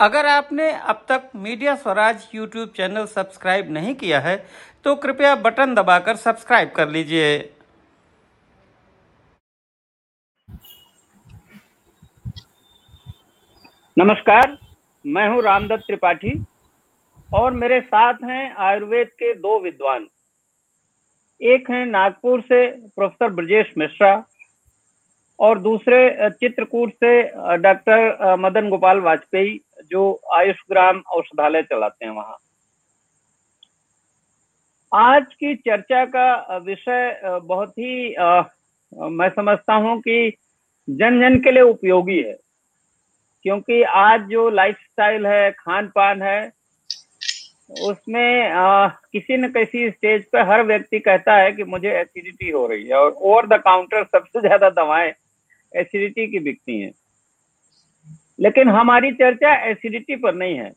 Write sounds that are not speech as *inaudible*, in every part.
अगर आपने अब तक media Swaraj YouTube channel subscribe नहीं किया है तो कृपया बटन दबाकर सब्सक्राइब कर लीजिए। नमस्कार, मैं हूँ रामदत्त त्रिपाठी और मेरे साथ हैं आयुर्वेद के दो विद्वान। एक हैं नागपुर से प्रोफेसर ब्रजेश मिश्रा और दूसरे चित्रकूट से डॉक्टर मदन गोपाल वाजपेयी। जो आयुष ग्राम औषधालय चलाते हैं वहाँ। आज की चर्चा का विषय बहुत ही आ, मैं समझता हूँ कि जन जन के लिए उपयोगी है। क्योंकि आज जो लाइफस्टाइल है खान पान है उसमें आ, किसी न किसी स्टेज पे हर व्यक्ति कहता है कि मुझे एसिडिटी हो रही है और ओवर द काउंटर सबसे ज़्यादा दवाएँ एसिडिटी की बिकती हैं। लेकिन हमारी चर्चा एसिडिटी पर नहीं है।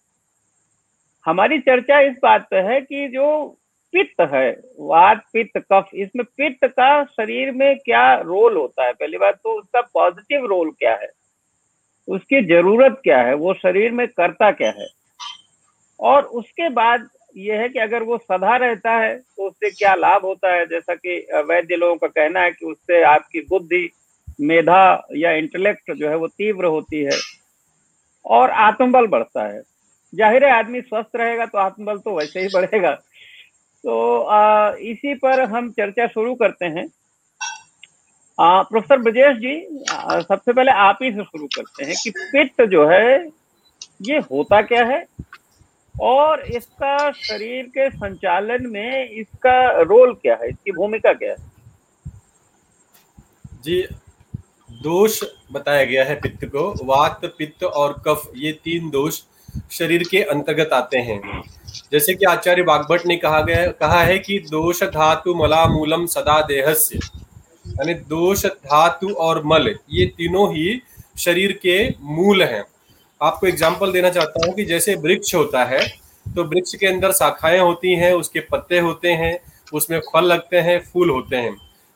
हमारी चर्चा इस बात पर है कि जो पित्त है, वात, पित्त, कफ, इसमें पित्त का शरीर में क्या रोल होता है? पहली बात तो उसका पॉजिटिव रोल क्या है? उसकी ज़रूरत क्या है? वो शरीर में करता क्या है? और उसके बाद यह है कि अगर वो सदा रहता है तो उससे क्या लाभ होता है? जैसा कि वैद्य लोगों का कहना है कि उससे आपकी बुद्धि, मेधा या इंटेलेक्ट जो है वो तीव्र होती है। और आत्मबल बढ़ता है। ज़ाहिर है आदमी स्वस्थ रहेगा तो आत्मबल तो वैसे ही बढ़ेगा। तो आ, इसी पर हम चर्चा शुरू करते हैं। प्रोफेसर ब्रजेश जी सबसे पहले आप ही से शुरू करते हैं कि पित्त जो है ये होता क्या है? और इसका शरीर के संचालन में इसका रोल क्या है? इसकी भूमिका क्या है? जी दोष बताया गया है पित्त को। वात, पित्त और कफ, ये तीन दोष शरीर के अंतर्गत आते हैं। जैसे कि आचार्य बागभट ने कहा गया, कहा है कि दोष धातु मला मूलम सदा देहस्य, यानी दोष धातु और मल, ये तीनों ही शरीर के मूल हैं। आपको एग्ज़ाम्पल देना चाहता हूँ कि जैसे वृक्ष होता है तो वृक्ष के अंदर शाखाएँ होती हैं, उसके पत्ते होते हैं, उसमें फल लगते हैं, फूल होते हैं।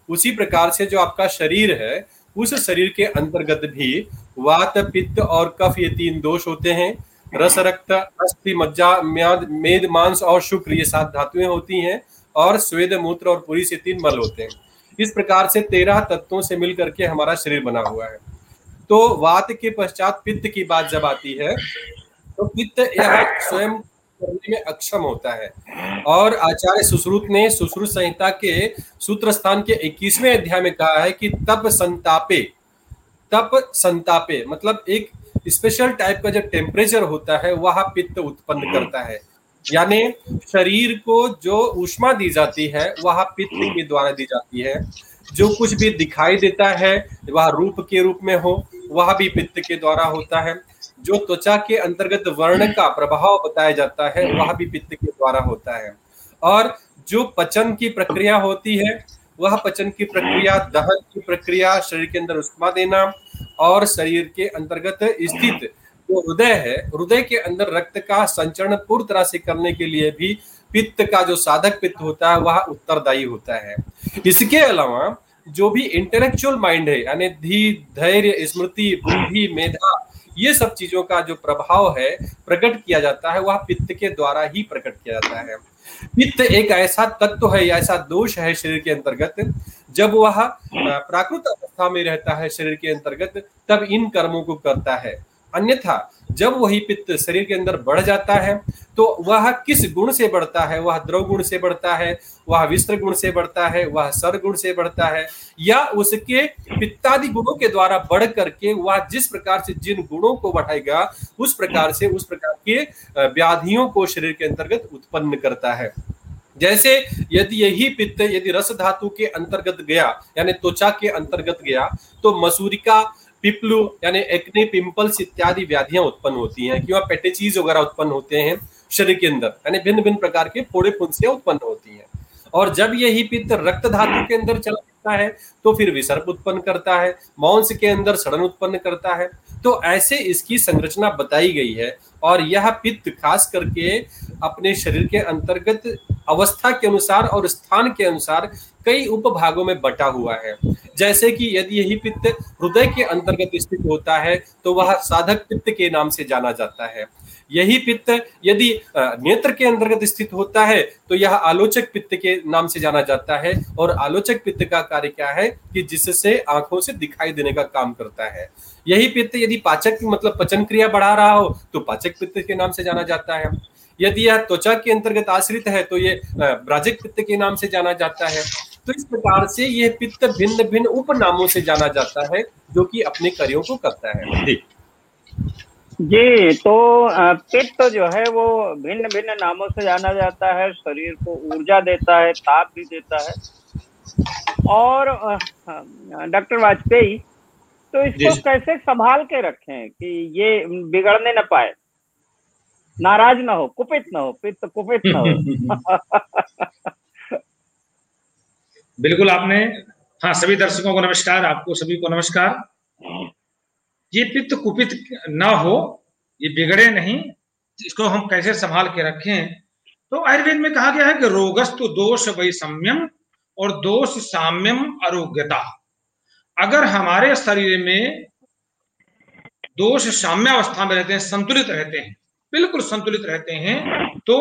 उसी प्रकार से जो आपका शरीर है उस शरीर के अंतर्गत भी वात, पित्त और कफ ये तीन दोष होते हैं। रस, रक्त, अस्थि, मज्जा मेद, मांस और शुक्र ये सात धातुएँ होती हैं और स्वेद, मूत्र और पुरी से तीन मल होते हैं। इस प्रकार से तेरह तत्वों से मिलकर के हमारा शरीर बना हुआ है। तो वात के पश्चात पित्त की बात जब आती है तो पित्त यह स्वयं करने में अक्षम होता है। और आचार्य सुश्रुत ने सुश्रुत संहिता के सूत्र स्थान के इक्कीसवें अध्याय में कहा है कि तप संतापे तप संतापे मतलब एक स्पेशल टाइप का जो टेम्परेचर होता है वह पित्त उत्पन्न करता है। यानी शरीर को जो ऊष्मा दी जाती है वह पित्त के द्वारा दी जाती है। जो कुछ भी दिखाई देता है वह रूप के रूप में हो वह भी पित्त के द्वारा होता है। जो त्वचा के अंतर्गत वर्ण का प्रभाव बताया जाता है, वह भी पित्त के द्वारा होता है। और जो पचन की प्रक्रिया होती है, वह पचन की प्रक्रिया, दहन की प्रक्रिया, शरीर के अंदर उष्मा देना और शरीर के अंतर्गत स्थित जो हृदय है, हृदय के अंदर रक्त का संचरण पूर्ण तरह से करने के लिए भी पित्त का जो साधक पित्त होता है, वह उत्तरदायी होता है। इसके अलावा जो भी इंटेलेक्चुअल माइंड है, यानी धी, धैर्य, स्मृति, बुद्धि, मेधा ये सब चीज़ों का जो प्रभाव है प्रकट किया जाता है, वह पित्त के द्वारा ही प्रकट किया जाता है। पित्त एक ऐसा तत्व है या ऐसा दोष है शरीर के अंतर्गत, जब वह प्राकृत अवस्था में रहता है शरीर के अंतर्गत, तब इन कर्मों को करता है। अन्यथा जब वही पित्त शरीर के अंदर बढ़ जाता है तो वह किस गुण से बढ़ता है? वह द्रव गुण से बढ़ता है, वह विस्त्र गुण से बढ़ता है, वह सर गुण से बढ़ता है, या उसके पित्तादि गुणों के द्वारा बढ़ करके वह जिस प्रकार से जिन गुणों को बढ़ाएगा, उस प्रकार से उस प्रकार के व्याधियों को शरीर के अंतर्गत उत्पन्न करता है। जैसे यदि यही पित्त यदि रस धातु के अंतर्गत गया, यानी त्वचा के अंतर्गत गया तो मसूरिका पिपलू, यानी एक्ने पिंपल्स इत्यादि व्याधियाँ उत्पन्न होती हैं क्यों पेटेचीज वगैरह उत्पन्न होते हैं शरीर के अंदर, यानी भिन्न भिन्न प्रकार के फोड़े फुंसियाँ उत्पन्न होती हैं। और जब यही पित्त रक्त धातु के अंदर चला करता है तो फिर विसर्प उत्पन्न करता है, मांस के अंदर सड़न उत्पन्न करता है। तो ऐसे इसकी संरचना बताई गई है, और यह पित्त खास करके अपने शरीर के अंतर्गत अवस्था के अनुसार और स्थान के अनुसार कई उपभागों में बटा हुआ है। जैसे कि यदि यही पित्त हृदय के अंतर्गत स्थित होता है तो वह साधक पित्त के नाम से जाना जाता है। यही पित्त यदि नेत्र के अंतर्गत स्थित होता है तो यह आलोचक पित्त के नाम से जाना जाता है। और आलोचक पित्त का कार्य क्या है कि जिससे आँखों से दिखाई देने का काम करता है। यही पित्त यदि पाचक मतलब पचन क्रिया बढ़ा रहा हो तो पाचक पित्त के नाम से जाना जाता है। यदि यह त्वचा के अंतर्गत आश्रित है तो ये ब्राजक पित्त के नाम से जाना जाता है। तो इस प्रकार से यह पित्त भिन्न भिन्न उपनामों से जाना जाता है जो कि अपने कार्यों को करता है। ठीक जी तो पित्त जो है वो भिन्न भिन्न नामों से जाना जाता है शरीर को ऊर्जा देता है ताप भी देता है। और डॉक्टर वाजपेयी तो इसको कैसे संभाल के रखें कि ये बिगड़ने ना पाए? नाराज़ ना हो कुपित ना हो पित्त कुपित ना हो। *laughs* *laughs* बिल्कुल आपने हाँ सभी दर्शकों को नमस्कार आपको सभी को नमस्कार। ये पित्त कुपित ना हो ये बिगड़े नहीं इसको हम कैसे संभाल के रखें? तो आयुर्वेद में कहा गया है कि रोगस्तु दोष वैषम्यम और दोष साम्यम आरोग्यता अगर हमारे शरीर में दोष साम्यावस्था में रहते हैं संतुलित रहते हैं बिल्कुल संतुलित रहते हैं तो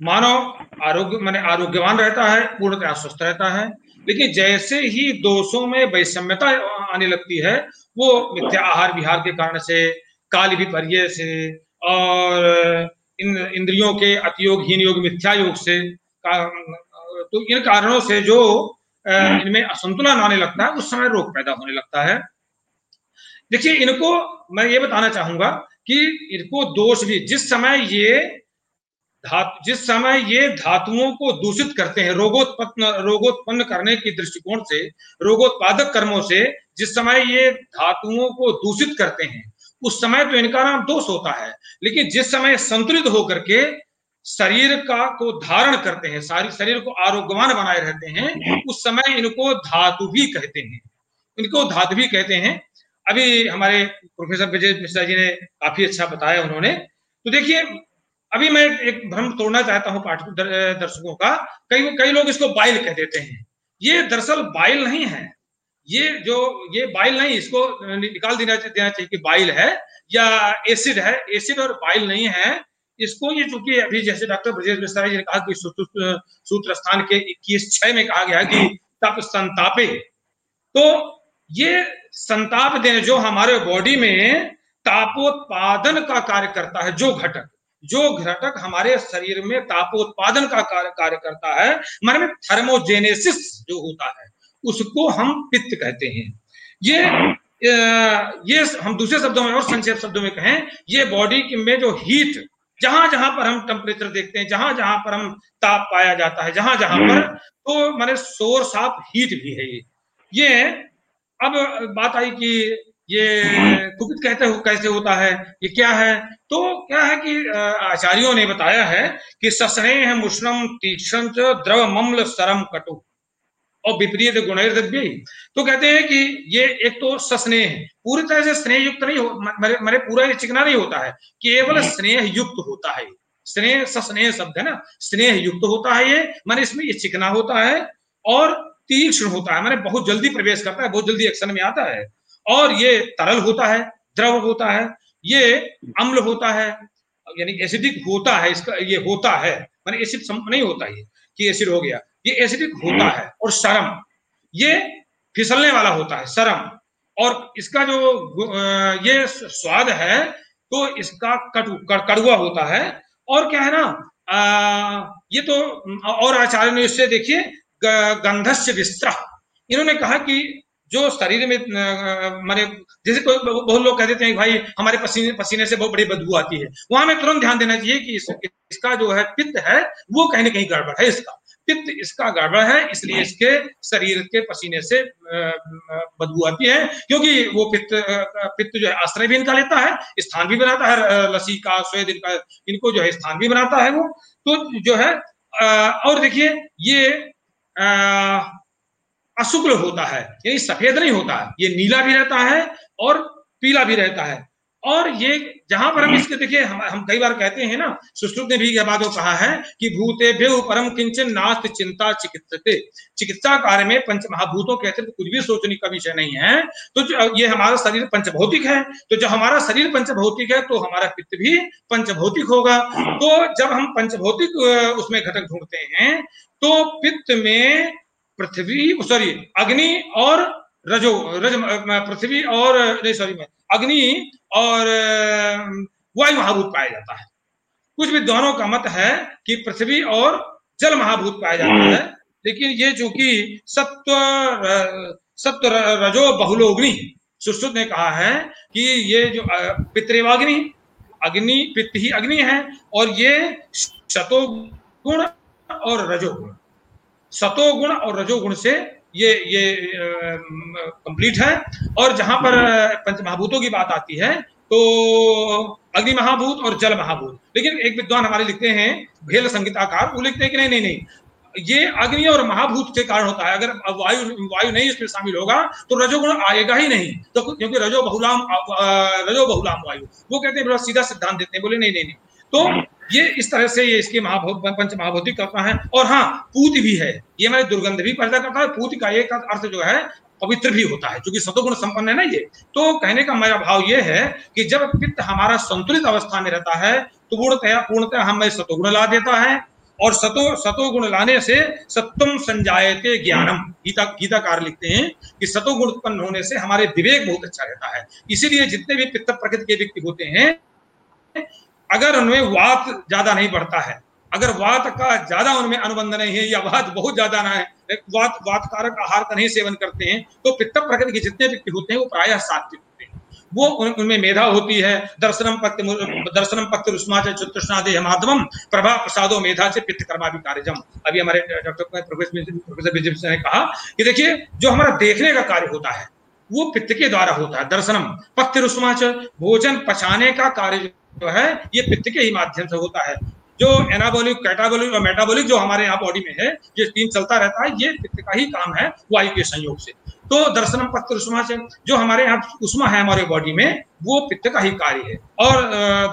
मानव आरोग्य, माने आरोग्यवान रहता है पूर्णतः स्वस्थ रहता है। लेकिन जैसे ही दोषों में वैषम्यता आने लगती है, वो मिथ्या आहार विहार के कारण से, काल विपर्य से, और इन इंद्रियों के अतियोग, हीन योग, मिथ्या योग से तो इन कारणों से जो इनमें असंतुलन आने लगता है, उस समय रोग पैदा होने लगता है। देखिए, इनको मैं ये बताना चाहूँगा कि इनको दोष भी, जिस समय ये धातु, जिस समय ये धातुओं को दूषित करते हैं, रोगोत्पन्न रोगोत्पन्न करने के दृष्टिकोण से, रोगोत्पादक कर्मों से, जिस समय ये धातुओं को दूषित करते हैं, उस समय तो इनका नाम दोष होता है। लेकिन जिस समय संतुलित होकर के शरीर का को धारण करते हैं, सारी, शरीर को आरोग्यवान बनाए रहते हैं, उस समय इनको धातु भी कहते हैं। इनको धातु भी कहते हैं। अभी हमारे प्रोफेसर विजय मिश्रा जी ने काफ़ी अच्छा बताया उन्होंने। तो देखिए अभी मैं एक भ्रम तोड़ना चाहता हूँ पाठ दर्शकों का। कई कई लोग इसको बाइल कह देते हैं। ये दरअसल बाइल नहीं है। ये जो, ये बाइल नहीं, इसको निकाल देना देना चाहिए कि बाइल है या एसिड है। एसिड और बाइल नहीं है। इसको ये चूँकि अभी जैसे डॉक्टर ब्रजेश मिश्रा जी ने कहा कि सूत्र स्थान के इक्कीस छह में कहा गया कि तप संतापे। तो ये संताप देने जो हमारे बॉडी में तापोत्पादन का कार्य करता है, जो घटक। जो घटक हमारे शरीर में तापोत्पादन का कार्य कार्य करता है हमारे में थर्मोजेनेसिस जो होता है, उसको हम पित्त कहते हैं। ये ये हम दूसरे शब्दों में और संक्षेप शब्दों में कहें, ये बॉडी में जो हीट जहाँ जहाँ पर हम टेम्परेचर देखते हैं जहाँ जहाँ पर हम ताप पाया जाता है जहाँ जहाँ पर तो माने सोर्स ऑफ़ हीट भी है ये। ये, अब बात आई कि ये, कुपित कहते हो, कैसे होता है? ये क्या है? तो क्या है कि आचार्यों ने बताया है कि सस्नेह मुश्रम तीक्षण द्रव मम्ल सरम कटु। और विपरीत गुण तो कहते हैं कि ये एक तो सस्नेह पूरी तरह से स्नेह युक्त नहीं हो मेरे पूरा ये चिकना नहीं होता है केवल स्नेह युक्त होता है। स्नेह, सस्नेह शब्द है ना? स्नेह युक्त होता है ये, मैंने इसमें ये चिकना होता है और तीक्ष्ण होता है। मैंने बहुत जल्दी प्रवेश करता है, बहुत जल्दी एक्शन में आता है। और ये तरल होता है द्रव होता है ये अम्ल होता है यानी एसिडिक होता है इसका ये होता है मैंने एसिड नहीं होता ये कि एसिड हो गया ये एसिडिक होता है और सरम ये फिसलने वाला होता है सरम और इसका जो ये स्वाद है तो इसका कटु कड़ुआ होता है और क्या है ना आ, ये तो और आचार्य ने इससे देखिए गंधस्य विस्त्र इन्होंने कहा कि जो शरीर में माने जैसे कोई बहुत लोग कह देते हैं भाई हमारे पसीने पसीने से बहुत बड़ी बदबू आती है। वहाँ में तुरंत ध्यान देना चाहिए कि इस, इसका जो है पित्त है वो कहीं ना कहीं गड़बड़ है इसका। पित्त इसका गड़बड़ है इसलिए इसके शरीर के पसीने से बदबू आती है क्योंकि वो पित्त पित्त जो है आश्रय भी इनका लेता है स्थान भी बनाता है लसी का स्वेद इनका इनको जो है स्थान भी बनाता है वो। तो जो है और देखिए ये अशुक्ल होता है यानी सफ़ेद नहीं होता है ये नीला भी रहता है और पीला भी रहता है। और ये जहाँ पर हम इसके देखिए हम, हम कई बार कहते हैं ना सुश्रुत ने भी यह बात कहा है कि भूते भेव परम किंचन नास्त चिंता चिकित्सते। चिकित्सा कार्य में पंच महाभूतों के अतिरिक्त कुछ भी सोचने का विषय नहीं है। तो ये हमारा शरीर पंचभौतिक है तो जब हमारा शरीर पंचभौतिक है तो हमारा पित्त भी पंचभौतिक होगा। तो जब हम पंचभौतिक उसमें घटक ढूंढते हैं तो पित्त में पृथ्वी सॉरी अग्नि और रजो रज पृथ्वी और नहीं सॉरी अग्नि और वायु महाभूत पाया जाता है। कुछ विद्वानों का मत है कि पृथ्वी और जल महाभूत पाया जाता है लेकिन ये चूँकि सत्व सत्व रजो बहुलोग्नि सुश्रुत ने कहा है कि ये जो पितृवाग्नि अग्नि पित्त ही अग्नि है और ये शतोगुण और रजोगुण। सतोगुण और रजोगुण से ये ये कंप्लीट है। और जहाँ पर पंच महाभूतों की बात आती है तो अग्नि महाभूत और जल महाभूत। लेकिन एक विद्वान हमारे लिखते हैं, भेल संगीताकार, वो लिखते हैं कि नहीं नहीं नहीं। ये अग्नि और महाभूत के कारण होता है। अगर वायु वायु नहीं इसमें शामिल होगा तो रजोगुण आएगा ही नहीं। तो क्योंकि रजो बहुलाम रजो बहुलाम वायु। वो कहते हैं सीधा सिद्धांत देते हैं। बोले, नहीं नहीं नहीं। तो ये इस तरह से ये इसके महाभूत पंच महाभूति करता है। और हाँ पूत भी है। ये हमारे दुर्गंध भी पैदा करता है। पूत का एक अर्थ जो है, पवित्र भी होता है क्योंकि सतोगुण संपन्न है ना ये। तो कहने का मेरा भाव ये है कि जब पित्त हमारा संतुलित अवस्था में रहता है तो पूर्णतया पूर्णतया हमें सतोगुण ला देता है। और सतो, सतोगुण लाने से सत्वम संजायते ज्ञानम। गीता, गीताकार लिखते हैं कि सतोगुण उत्पन्न होने से हमारे विवेक बहुत अच्छा रहता है। इसीलिए जितने भी पित्त प्रकृति के व्यक्ति होते हैं अगर उनमें वात ज़्यादा नहीं बढ़ता है अगर वात का ज़्यादा उनमें अनुबंध नहीं है या वात बहुत ज़्यादा ना है वात वात कारक आहार का नहीं सेवन करते हैं तो पित्त प्रकृति के जितने व्यक्ति होते हैं वो प्राय सात्विक होते हैं। वो उन, उनमें मेधा होती है दर्शनम पक्त दर्शनम पक्त रुष्मा चतुष्णादे माधवम प्रभा प्रसादो मेधा से पित्त कर्मा भी कार्यजम अभी हमारे डॉक्टर प्रोफेसर ने कहा कि देखिए जो हमारा देखने का कार्य होता है वो पित्त के द्वारा होता है दर्शनम पक्त रुष्मा भोजन पचाने का कार्य जो है, ये पित्त के ही माध्यम से होता है। जो एनाबोलिक कैटाबोलिक और मेटाबोलिक जो हमारे यहाँ बॉडी में है, ये तीन चलता रहता है, ये पित्त का ही काम है वायु के संयोग से। तो दर्शनम पत्र उष्मा से, जो हमारे यहाँ उष्मा है हमारे बॉडी में, वो पित्त का ही कार्य है। और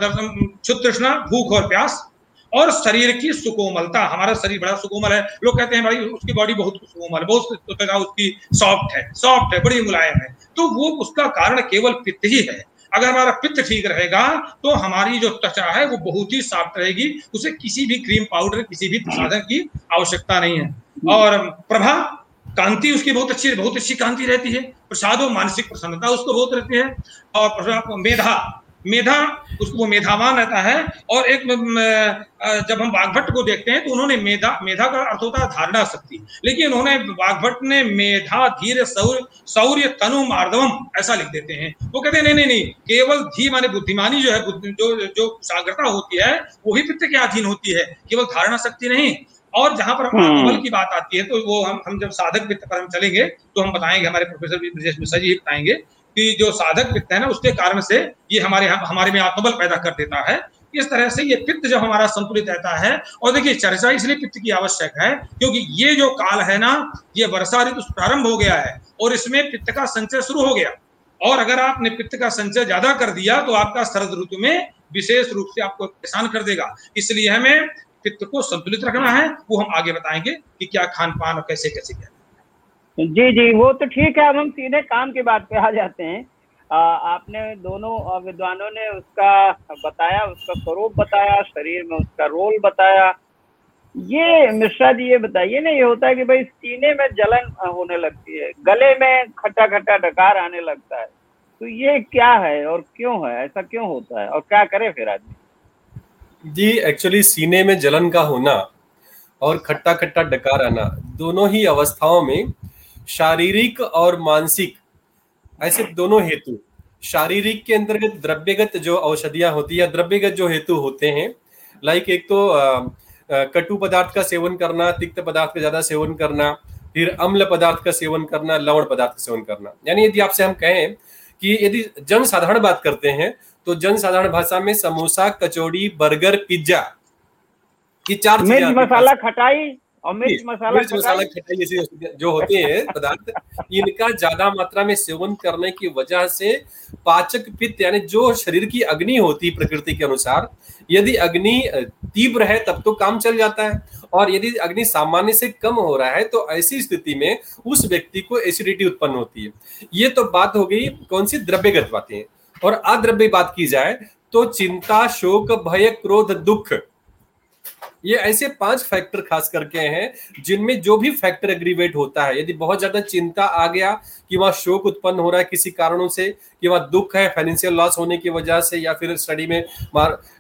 दर्शन भूख और प्यास, और शरीर की सुकोमलता, हमारा शरीर बड़ा सुकोमल है। लोग कहते हैं, भाई, उसकी बॉडी बहुत सुकोमल है, बहुत उसकी सॉफ्ट है सॉफ्ट है, बड़ी मुलायम है। तो वो उसका कारण केवल पित्त ही है। अगर हमारा पित्त ठीक रहेगा तो हमारी जो त्वचा है, वो बहुत ही साफ़ रहेगी। उसे किसी भी क्रीम पाउडर किसी भी साधन की आवश्यकता नहीं है। और प्रभा, कांति उसकी बहुत अच्छी बहुत अच्छी कांति रहती है। प्रसाद और मानसिक प्रसन्नता उसको बहुत रहती है। और मेधा मेधा उसको वो मेधावान रहता है। और एक जब हम बाघभट्ट को देखते हैं तो उन्होंने मेधा मेधा का अर्थ होता है धारणा शक्ति। लेकिन उन्होंने बाघभट्ट ने मेधा धीर सौर्य सौर्य तनु मार्दवम ऐसा लिख देते हैं। वो कहते हैं नहीं नहीं नहीं केवल धी माने बुद्धिमानी जो है जो जो साग्रता होती है वही पित्त के अधीन होती है? केवल धारणा शक्ति नहीं। और जहाँ पर हम्म। अमल की बात आती है तो वो हम हम जब साधक वित्त पर हम चलेंगे तो हम बताएँगे हमारे प्रोफेसर ब्रजेश मिश्रा जी बताएँगे कि जो साधक पित्त है ना, उसके कारण से ये हमारे हमारे में आत्मबल पैदा कर देता है। इस तरह से ये पित्त जब हमारा संतुलित रहता है, और देखिए चर्चा इसलिए पित्त की आवश्यक है, क्योंकि ये जो काल है ना, ये वर्षा ऋतु प्रारंभ हो गया है, और इसमें पित्त का संचय शुरू हो गया। और अगर आपने पित्त का संचय ज़्यादा कर दिया तो आपका शरद ऋतु में विशेष रूप से आपको परेशान कर देगा। इसलिए हमें पित्त को संतुलित रखना है, वो हम आगे बताएँगे कि क्या खान पान और कैसे कैसे क्या जी जी वो तो ठीक है अब हम सीधे काम की बात पे आ जाते हैं। आ, आपने दोनों विद्वानों ने उसका बताया उसका स्वरूप बताया शरीर में उसका रोल बताया। ये मिश्रा जी ये बताइए ना ये होता है कि भाई सीने में जलन होने लगती है गले में खट्टा खट्टा डकार आने लगता है। तो ये क्या है और क्यों है? ऐसा क्यों होता है? और क्या करे फिर आदमी? जी एक्चुअली सीने में जलन का होना और खट्टा खट्टा डकार आना दोनों ही अवस्थाओं में शारीरिक और मानसिक ऐसे दोनों हेतु। शारीरिक के अंतर्गत द्रव्यगत जो औषधियाँ होती है द्रव्यगत जो हेतु होते हैं लाइक एक तो कटु पदार्थ का सेवन करना तिक्त पदार्थ का ज़्यादा सेवन करना फिर अम्ल पदार्थ का सेवन करना लवण पदार्थ का सेवन करना। यानी यदि आपसे हम कहें कि यदि जन साधारण बात करते हैं तो जन साधारण भाषा में समोसा कचौड़ी बर्गर पिज्जा ये चार मिर्च मसाला खटाई और मिर्च मसाला मिर्च मसाला खटाई जैसी जो होते हैं पदार्थ इनका ज़्यादा मात्रा में सेवन करने की वजह से पाचक पित्त यानी जो शरीर की अग्नि होती है प्रकृति के अनुसार यदि अग्नि तीव्र है तब तो काम चल जाता है। और यदि अग्नि सामान्य से कम हो रहा है तो ऐसी स्थिति में उस व्यक्ति को एसिडिटी उत्पन्न होती है। ये तो बात हो गई कौन सी? द्रव्यगत बातें। और अद्रव्य बात की जाए तो चिंता शोक भय क्रोध दुख ये ऐसे पाँच फैक्टर खास करके हैं, जिनमें जो भी फैक्टर एग्रीवेट होता है। यदि बहुत ज़्यादा चिंता आ गया कि वहाँ शोक उत्पन्न हो रहा है किसी कारणों से, कि वहाँ दुख है फाइनेंशियल लॉस होने की वजह से, या फिर स्टडी में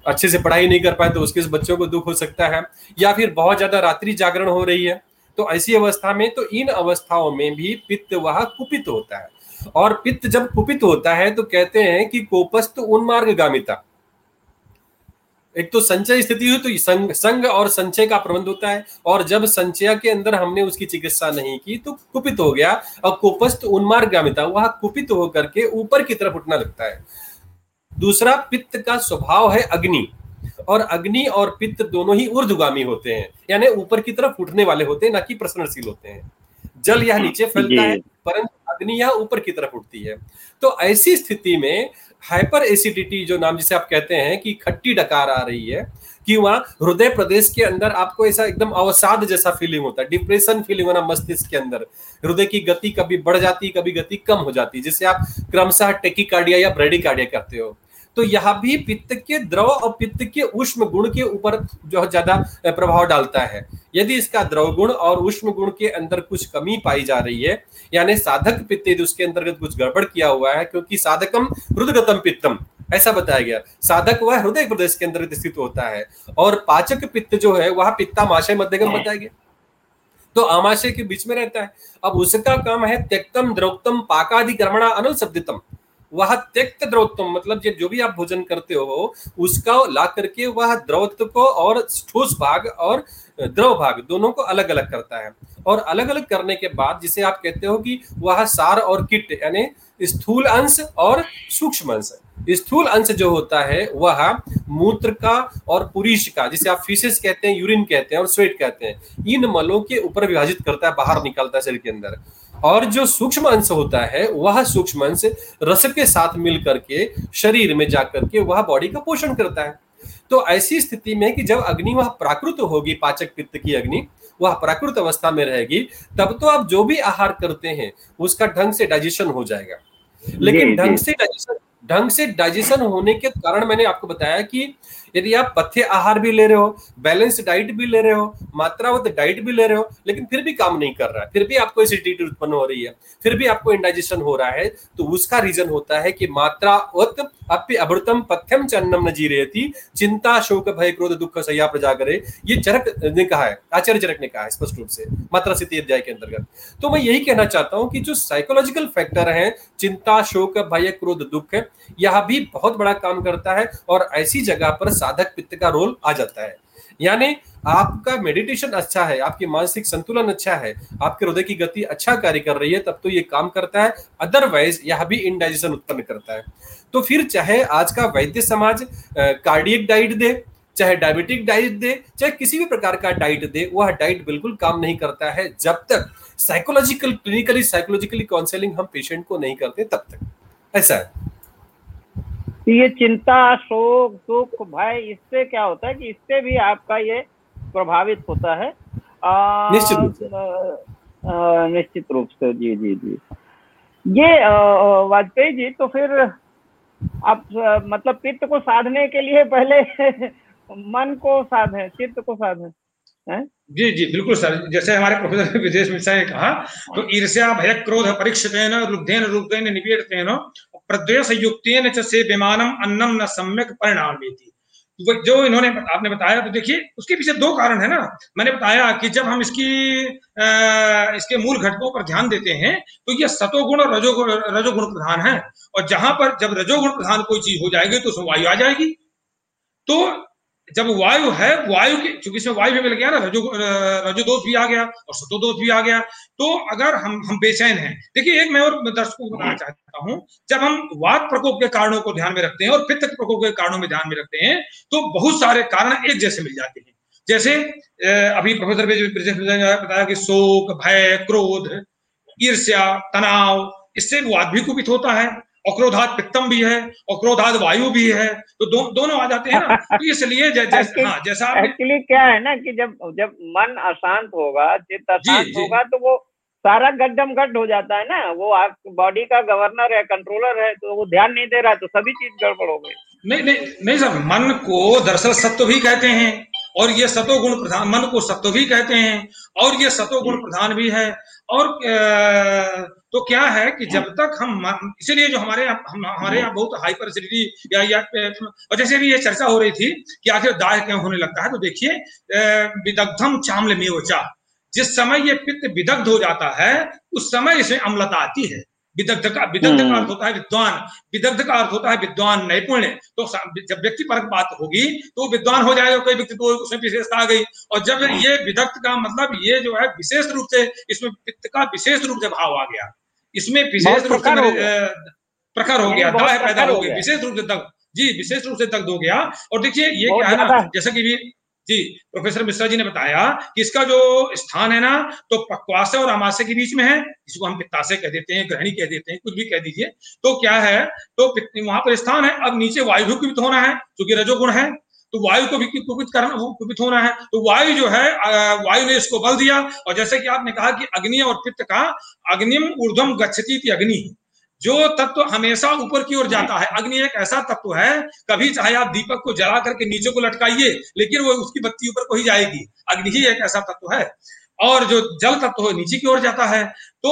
अच्छे से पढ़ाई नहीं कर पाए तो उसके बच्चों को दुख हो सकता है, या फिर बहुत ज़्यादा रात्रि जागरण हो रही है तो ऐसी अवस्था में तो इन अवस्थाओं में भी पित्त वह कुपित होता है। और पित्त जब कुपित होता है तो कहते हैं कि कोपस्त उन्मार्ग गामिता एक तो संचय स्थिति हुई तो संग संग और संचय का प्रबंध होता है और जब संचय के अंदर हमने उसकी चिकित्सा नहीं की तो कुपित हो गया और कुपस्थ उन्मार्ग गामिता वह कुपित होकर के ऊपर की तरफ़ उठना लगता है। दूसरा पित्त का स्वभाव है अग्नि और अग्नि और पित्त दोनों ही ऊर्धगामी होते हैं यानी ऊपर की तरफ़ उठने वाले होते हैं ना कि प्रसन्नशील होते हैं। जल यह नीचे फैलता है परंतु अग्नि यह ऊपर की तरफ़ उठती है। तो ऐसी स्थिति में हाइपर एसिडिटी जो नाम जिसे आप कहते हैं कि खट्टी डकार आ रही है, कि वहाँ हृदय प्रदेश के अंदर आपको ऐसा एकदम अवसाद जैसा फीलिंग होता है डिप्रेशन फीलिंग होना मस्तिष्क के अंदर। हृदय की गति कभी बढ़ जाती, कभी गति कम हो जाती है जिससे आप क्रमशः टेकिकार्डिया या ब्रेडिकार्डिया करते हो। तो यह भी पित्त के द्रव और पित्त के उष्म गुण के ऊपर जो ज़्यादा प्रभाव डालता है। यदि इसका द्रव गुण और उष्म गुण के अंदर कुछ कमी पाई जा रही है, यानी साधक पित्त यदि उसके अंतर्गत कुछ गड़बड़ किया हुआ है, क्योंकि साधकम हृदगतम पित्तम, ऐसा बताया गया। साधक वह हृदय प्रदेश के अंदर स्थित होता है, और पाचक पित्त जो है, वह पित्तामाशय मध्यगम बताया गया। तो आमाशय के बीच में रहता है। अब उसका काम है त्यक्तम द्रौतम पाकाधिकर्मणा अनल शब्दितम वह त्यक्त द्रवत्व मतलब ये जो भी आप भोजन करते हो, उसका ला करके वह द्रवत्व को और ठोस भाग और द्रव भाग दोनों को अलग अलग करता है। और अलग अलग करने के बाद जिसे आप कहते हो कि वह सार और किट, यानी स्थूल अंश और सूक्ष्म अंश। स्थूल अंश जो होता है, वह मूत्र का और पुरुष का, जिसे आप फिशेस कहते हैं, यूरिन कहते हैं और स्वेट कहते हैं, इन मलों के ऊपर विभाजित करता है, बाहर निकलता है शरीर के अंदर। और जो सूक्ष्म अंश होता है, वह सूक्ष्म अंश रस के साथ मिल करके शरीर में जाकर के वह बॉडी का पोषण करता है। तो ऐसी स्थिति में कि जब अग्नि वह प्राकृत होगी पाचक पित्त की अग्नि वह प्राकृत अवस्था में रहेगी तब तो आप जो भी आहार करते हैं उसका ढंग से डाइजेशन हो जाएगा। लेकिन ढंग से डाइजेशन ढंग से डाइजेशन होने के कारण मैंने आपको बताया कि यदि आप पथ्य आहार भी ले रहे हो बैलेंस डाइट भी ले रहे हो, मात्रावत डाइट भी ले रहे हो, लेकिन फिर भी काम नहीं कर रहा है, फिर भी आपको एसिडिटी उत्पन्न हो रही है, फिर भी आपको इंडाइजेशन हो रहा है तो उसका रीजन होता है कि मात्रावत अप्य अभृतम पथ्यम चन्नम न जी रही चिंता, शोक, भय, क्रोध, दुख, सया, प्रजा करे। ये चरक ने कहा है, आचार्य चरक ने कहा है, स्पष्ट रूप से मात्रा स्थिति अध्याय के अंतर्गत। तो मैं यही कहना चाहता हूँ कि जो साइकोलॉजिकल फैक्टर है, चिंता, शोक, भय, क्रोध, दुख, यह भी बहुत बड़ा काम करता है, और ऐसी जगह पर साधक पित्त का रोल आ जाता है। यानी आपका मेडिटेशन अच्छा है, आपकी मानसिक संतुलन अच्छा है, आपके हृदय की गति अच्छा कार्य कर रही है, तब तो ये काम करता है अदरवाइज़ यह भी इनडाइजेशन उत्पन्न करता है। तो फिर चाहे आज का वैद्य समाज कार्डियक डाइट दे, चाहे डायबिटिक डाइट दे, चाहे किसी भी प्रकार का डाइट दे, वह डाइट बिल्कुल काम नहीं करता है, जब तक साइकोलॉजिकल क्लिनिकली साइकोलॉजिकली काउंसलिंग हम पेशेंट को नहीं करते, तब तक। ऐसा है। ये चिंता शोक दुख भय इससे क्या होता है कि इससे भी आपका ये प्रभावित होता है। निश्चित रूप से। निश्चित रूप से जी जी जी। ये वाजपेयी जी तो फिर आप मतलब पित्त को साधने के लिए पहले *laughs* मन को साधे चित्त को साधे। जी जी बिल्कुल सर। जैसे हमारे प्रोफेसर विदेश मिश्रा ने कहा तो ईर्ष्या भय क्रोध परीक्षित रुद्धेन रूपेण निपीड़तेन प्रद्वेश युक्तेन से विमानम अन्नम न सम्यक परिणाम जो इन्होंने आपने बताया तो देखिए उसके पीछे दो कारण है ना। मैंने बताया कि जब हम इसकी आ, इसके मूल घटकों पर ध्यान देते हैं तो ये सतोगुण और रजोगुण रजोगुण प्रधान है। और जहाँ पर जब रजोगुण प्रधान कोई चीज़ हो जाएगी तो उसमें वायु आ जाएगी। तो जब वायु है, वायु के, चूँकि इसमें वायु भी मिल गया ना, रजो रजो दोष भी आ गया और सतोदोष भी आ गया तो अगर हम हम बेचैन हैं, देखिए एक मैं और दर्शकों को बताना चाहता हूँ, जब हम वाद प्रकोप के कारणों को ध्यान में रखते हैं और पित्त प्रकोप के कारणों में ध्यान में रखते हैं तो बहुत सारे कारण एक जैसे मिल जाते हैं। जैसे अभी प्रोफेसर बताया कि शोक, भय, क्रोध, ईर्ष्या, तनाव, इससे वाद भी कुपित होता है। अक्रोधात पित्तम भी है अक्रोधात वायु भी है तो दो, दोनों आ जाते हैं ना। *laughs* तो इसलिए जैसे हाँ जैसा एक्चुअली क्या है ना कि जब जब मन अशांत होगा चित्त अशांत होगा तो वो सारा गड्ढम गड्ढ हो जाता है ना। वो आप बॉडी का गवर्नर है कंट्रोलर है तो वो ध्यान नहीं दे रहा तो सभी चीज़ गड़बड़ हो गई। नहीं नहीं नहीं सर मन को दरअसल सत्व भी कहते हैं और ये सतो गुण प्रधान मन को सत्व भी कहते हैं और ये सतो गुण प्रधान भी है और तो क्या है कि जब तक हम इसीलिए जो हमारे हम हमारे यहाँ बहुत हाइपर एसिडिटी या या और जैसे भी ये चर्चा हो रही थी कि आखिर दाह क्यों होने लगता है तो देखिए विदग्धम चामल मेवचा। जिस समय ये पित्त विदग्ध हो जाता है उस समय इसमें अम्लता आती है। विदग्ध का विदग्ध का अर्थ होता है विद्वान। विदग्ध का अर्थ होता है विद्वान नैपुण्य। तो जब व्यक्ति पर बात होगी तो विद्वान हो जाएगा कोई व्यक्ति तो उसमें विशेषता आ गई। और जब ये विदग्ध का मतलब ये जो है विशेष रूप से इसमें पित्त का विशेष रूप से भाव आ गया। इसमें विशेष रूप से प्रखर हो गया। दाह पैदा हो गई विशेष रूप से दग्ध जी विशेष रूप से दग्ध हो गया। और देखिए ये क्या है ना जैसा कि भी जी प्रोफेसर मिश्रा जी ने बताया कि इसका जो स्थान है ना तो पक्वासे और अमासे के बीच में है इसको हम पित्ताशय कह देते हैं ग्रहणी कह देते हैं कुछ भी कह दीजिए। तो क्या है तो वहाँ पर स्थान है अब नीचे वायु कुपित होना है क्योंकि रजोगुण है। तो वायु को भी कुपित करना कुपित होना है। तो वायु जो है वायु ने इसको बल दिया और जैसे कि आपने कहा कि अग्नि और पित्त का अग्निम ऊर्धम गच्छती अग्नि। जो तत्व हमेशा ऊपर की ओर जाता है, अग्नि एक ऐसा तत्व है, कभी चाहे आप दीपक को जला करके नीचे को लटकाइए, लेकिन वो उसकी बत्ती ऊपर को ही जाएगी। अग्नि ही एक ऐसा तत्व है। और जो जल तत्व नीचे की ओर जाता है तो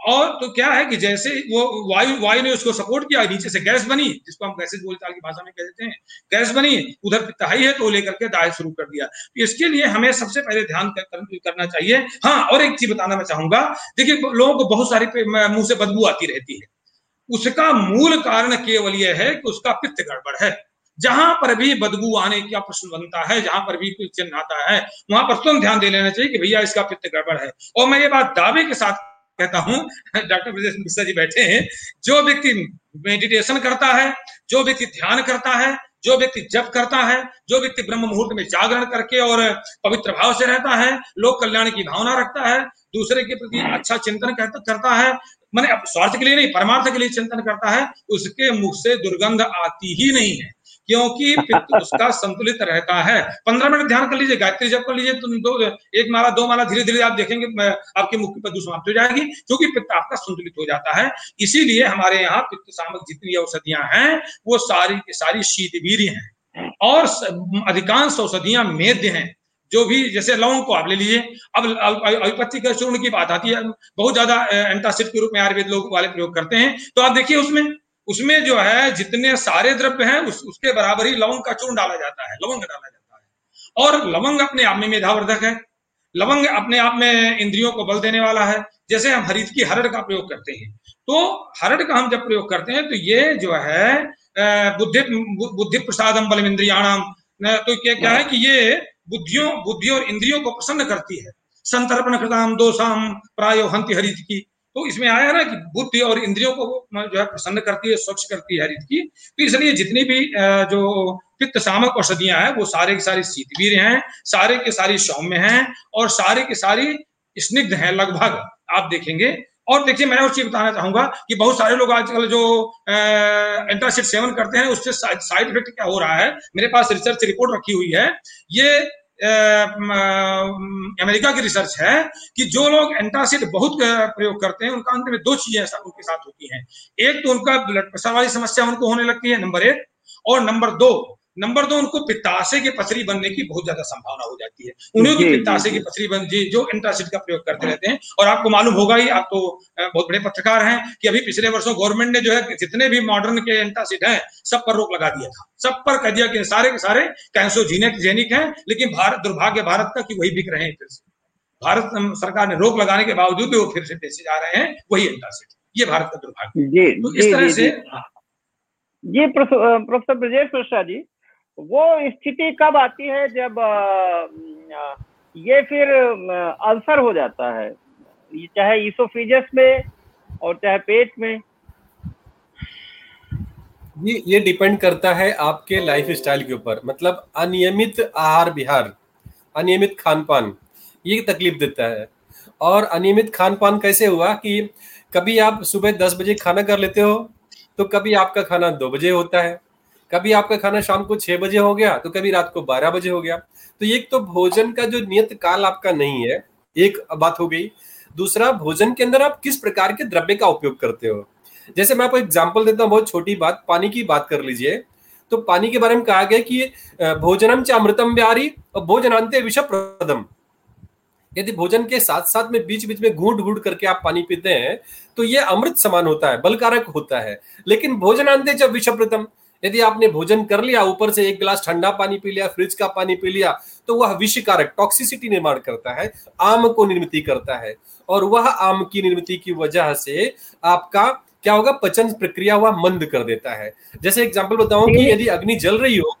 और तो क्या है कि जैसे वो वायु वायु ने उसको सपोर्ट किया नीचे से गैस बनी जिसको हम गैसेज बोलचाल की भाषा में कह देते हैं गैस बनी उधर पित्ताई है तो लेकर के दाय शुरू कर दिया। तो इसके लिए हमें सबसे पहले ध्यान कर, कर, करना चाहिए। हाँ और एक चीज़ बताना मैं चाहूँगा देखिए लोगों को बहुत सारी मुँह से बदबू आती रहती है। उसका मूल कारण केवल यह है कि उसका पित्त गड़बड़ है। जहाँ पर भी बदबू आने का प्रश्न बनता है जहाँ पर भी चिन्ह आता है वहाँ पर तुरंत ध्यान दे लेना चाहिए कि भैया इसका पित्त गड़बड़ है। और मैं ये बात दावे के साथ कहता हूँ, डॉक्टर ब्रजेश मिश्रा जी बैठे हैं, जो व्यक्ति मेडिटेशन करता है, जो व्यक्ति ध्यान करता है, जो व्यक्ति जप करता है, जो व्यक्ति ब्रह्म मुहूर्त में जागरण करके और पवित्र भाव से रहता है, लोक कल्याण की भावना रखता है, दूसरे के प्रति अच्छा चिंतन करता है, मैंने स्वार्थ के लिए नहीं, परमार्थ के लिए चिंतन करता है, उसके मुख से दुर्गंध आती ही नहीं है। क्योंकि पित्त उसका संतुलित रहता है। पंद्रह मिनट ध्यान कर लीजिए, गायत्री जब कर लीजिए तो दो, एक माला, दो माला धीरे धीरे आप देखेंगे आपके की बदबू समाप्त हो जाएगी क्योंकि पित्त आपका संतुलित हो जाता है। इसीलिए हमारे यहाँ पित्त सामक जितनी औषधियाँ हैं, वो सारी की सारी शीतवीर हैं। और अधिकांश औषधियाँ मेद्य हैं। जो भी, जैसे लवंग को आप ले लीजिए, अब अभिपत्ति का चूर्ण की बात आती है, बहुत ज़्यादा एंटासिड के रूप में आयुर्वेद लोग वाले प्रयोग करते हैं। तो आप देखिए उसमें उसमें जो है जितने सारे द्रव्य हैं उस, उसके बराबर ही लवंग का चूर्ण डाला जाता है लवंग डाला जाता है। और लवंग अपने आप में मेधावर्धक है। लवंग अपने आप में इंद्रियों को बल देने वाला है। जैसे हम हरित की हरड़ का प्रयोग करते हैं। तो हरड़ का हम जब प्रयोग करते हैं तो ये जो है बुद्धि बुद्धि प्रसादम बल इंद्रियाणाम तो क्या क्या है कि ये बुद्धियों बुद्धि और इंद्रियों को प्रसन्न करती है। संतर्पण कृताम दोषाम प्रायो हंति हरित की। तो इसमें आया ना कि बुद्धि और इंद्रियों को जो है प्रसन्न करती है, स्वच्छ करती है हरित की। तो इसलिए जितनी भी जो पित्त सामक औषधियाँ हैं, वो सारे की सारी शीतवीर हैं, सारे के सारी सौम्य हैं और सारे के सारी स्निग्ध हैं लगभग। आप देखेंगे। और देखिए, मैं और चीज़ बताना चाहूँगा कि बहुत सारे लोग आजकल जो एंटासिड सेवन करते हैं, उससे साइड इफ़ेक्ट क्या हो रहा है? मेरे पास रिसर्च रिपोर्ट रखी हुई है। ये अमेरिका की रिसर्च है कि जो लोग एंटासिड बहुत प्रयोग करते हैं, उनका अंत में दो चीज़ें उनके साथ होती हैं। एक तो उनका ब्लड प्रेशर वाली समस्या उनको होने लगती है, नंबर एक। और नंबर दो नंबर दो उनको पित्ताशय की पथरी बनने की बहुत ज़्यादा संभावना हो जाती है। उन्हें की पित्ताशय की पथरी बन जी जो एंटासिड का प्रयोग करते रहते हैं। और आपको मालूम होगा ही आप तो बहुत बड़े पत्रकार हैं कि अभी पिछले वर्षों गवर्नमेंट ने जो है जितने भी मॉडर्न के एंटासिड हैं सब पर रोक लगा दिया था। सब पर कह दिया कि सारे के सारे कैंसोजीनिक जेनिक हैं लेकिन भारत दुर्भाग्य भारत का कि वही बिक रहे हैं फिर से। भारत सरकार ने रोक लगाने के बावजूद भी वो फिर से बेचे जा रहे हैं वही एंटासिड ये भारत का दुर्भाग्य। तो इस तरह से जी। प्रोफेसर ब्रजेश मिश्रा जी वो स्थिति कब आती है जब ये फिर अल्सर हो जाता है? चाहे ईसोफिजस में और चाहे पेट में। ये ये डिपेंड करता है आपके लाइफ स्टाइल के ऊपर। मतलब अनियमित आहार विहार, अनियमित खान पान ये तकलीफ़ देता है। और अनियमित खान पान कैसे हुआ कि कभी आप सुबह दस बजे खाना कर लेते हो तो कभी आपका खाना दो बजे होता है। कभी आपका खाना शाम को छह बजे हो गया तो कभी रात को बारह बजे हो गया। तो एक तो भोजन का जो नियत काल आपका नहीं है, एक बात हो गई। दूसरा, भोजन के अंदर आप किस प्रकार के द्रव्य का उपयोग करते हो? जैसे मैं आपको एग्ज़ाम्पल देता हूँ, बहुत छोटी बात, पानी की बात कर लीजिए। तो पानी के बारे में कहा गया कि भोजनम च अमृतम ब्यारी और भोजनांत विष प्रदम यदि भोजन के साथ साथ में बीच बीच में घूट घूट करके आप पानी पीते हैं तो ये अमृत समान होता है, बलकारक होता है। लेकिन भोजनांत जब विषप्रतम यदि आपने भोजन कर लिया, ऊपर से एक गिलास ठंडा पानी पी लिया, फ्रिज का पानी पी लिया तो वह विषकारक टॉक्सिसिटी निर्माण करता है, आम को निर्मित करता है और वह आम की निर्मित की वजह से आपका क्या होगा? पचन प्रक्रिया वह मंद कर देता है। जैसे एग्ज़ाम्पल बताऊँ कि यदि अग्नि जल रही हो,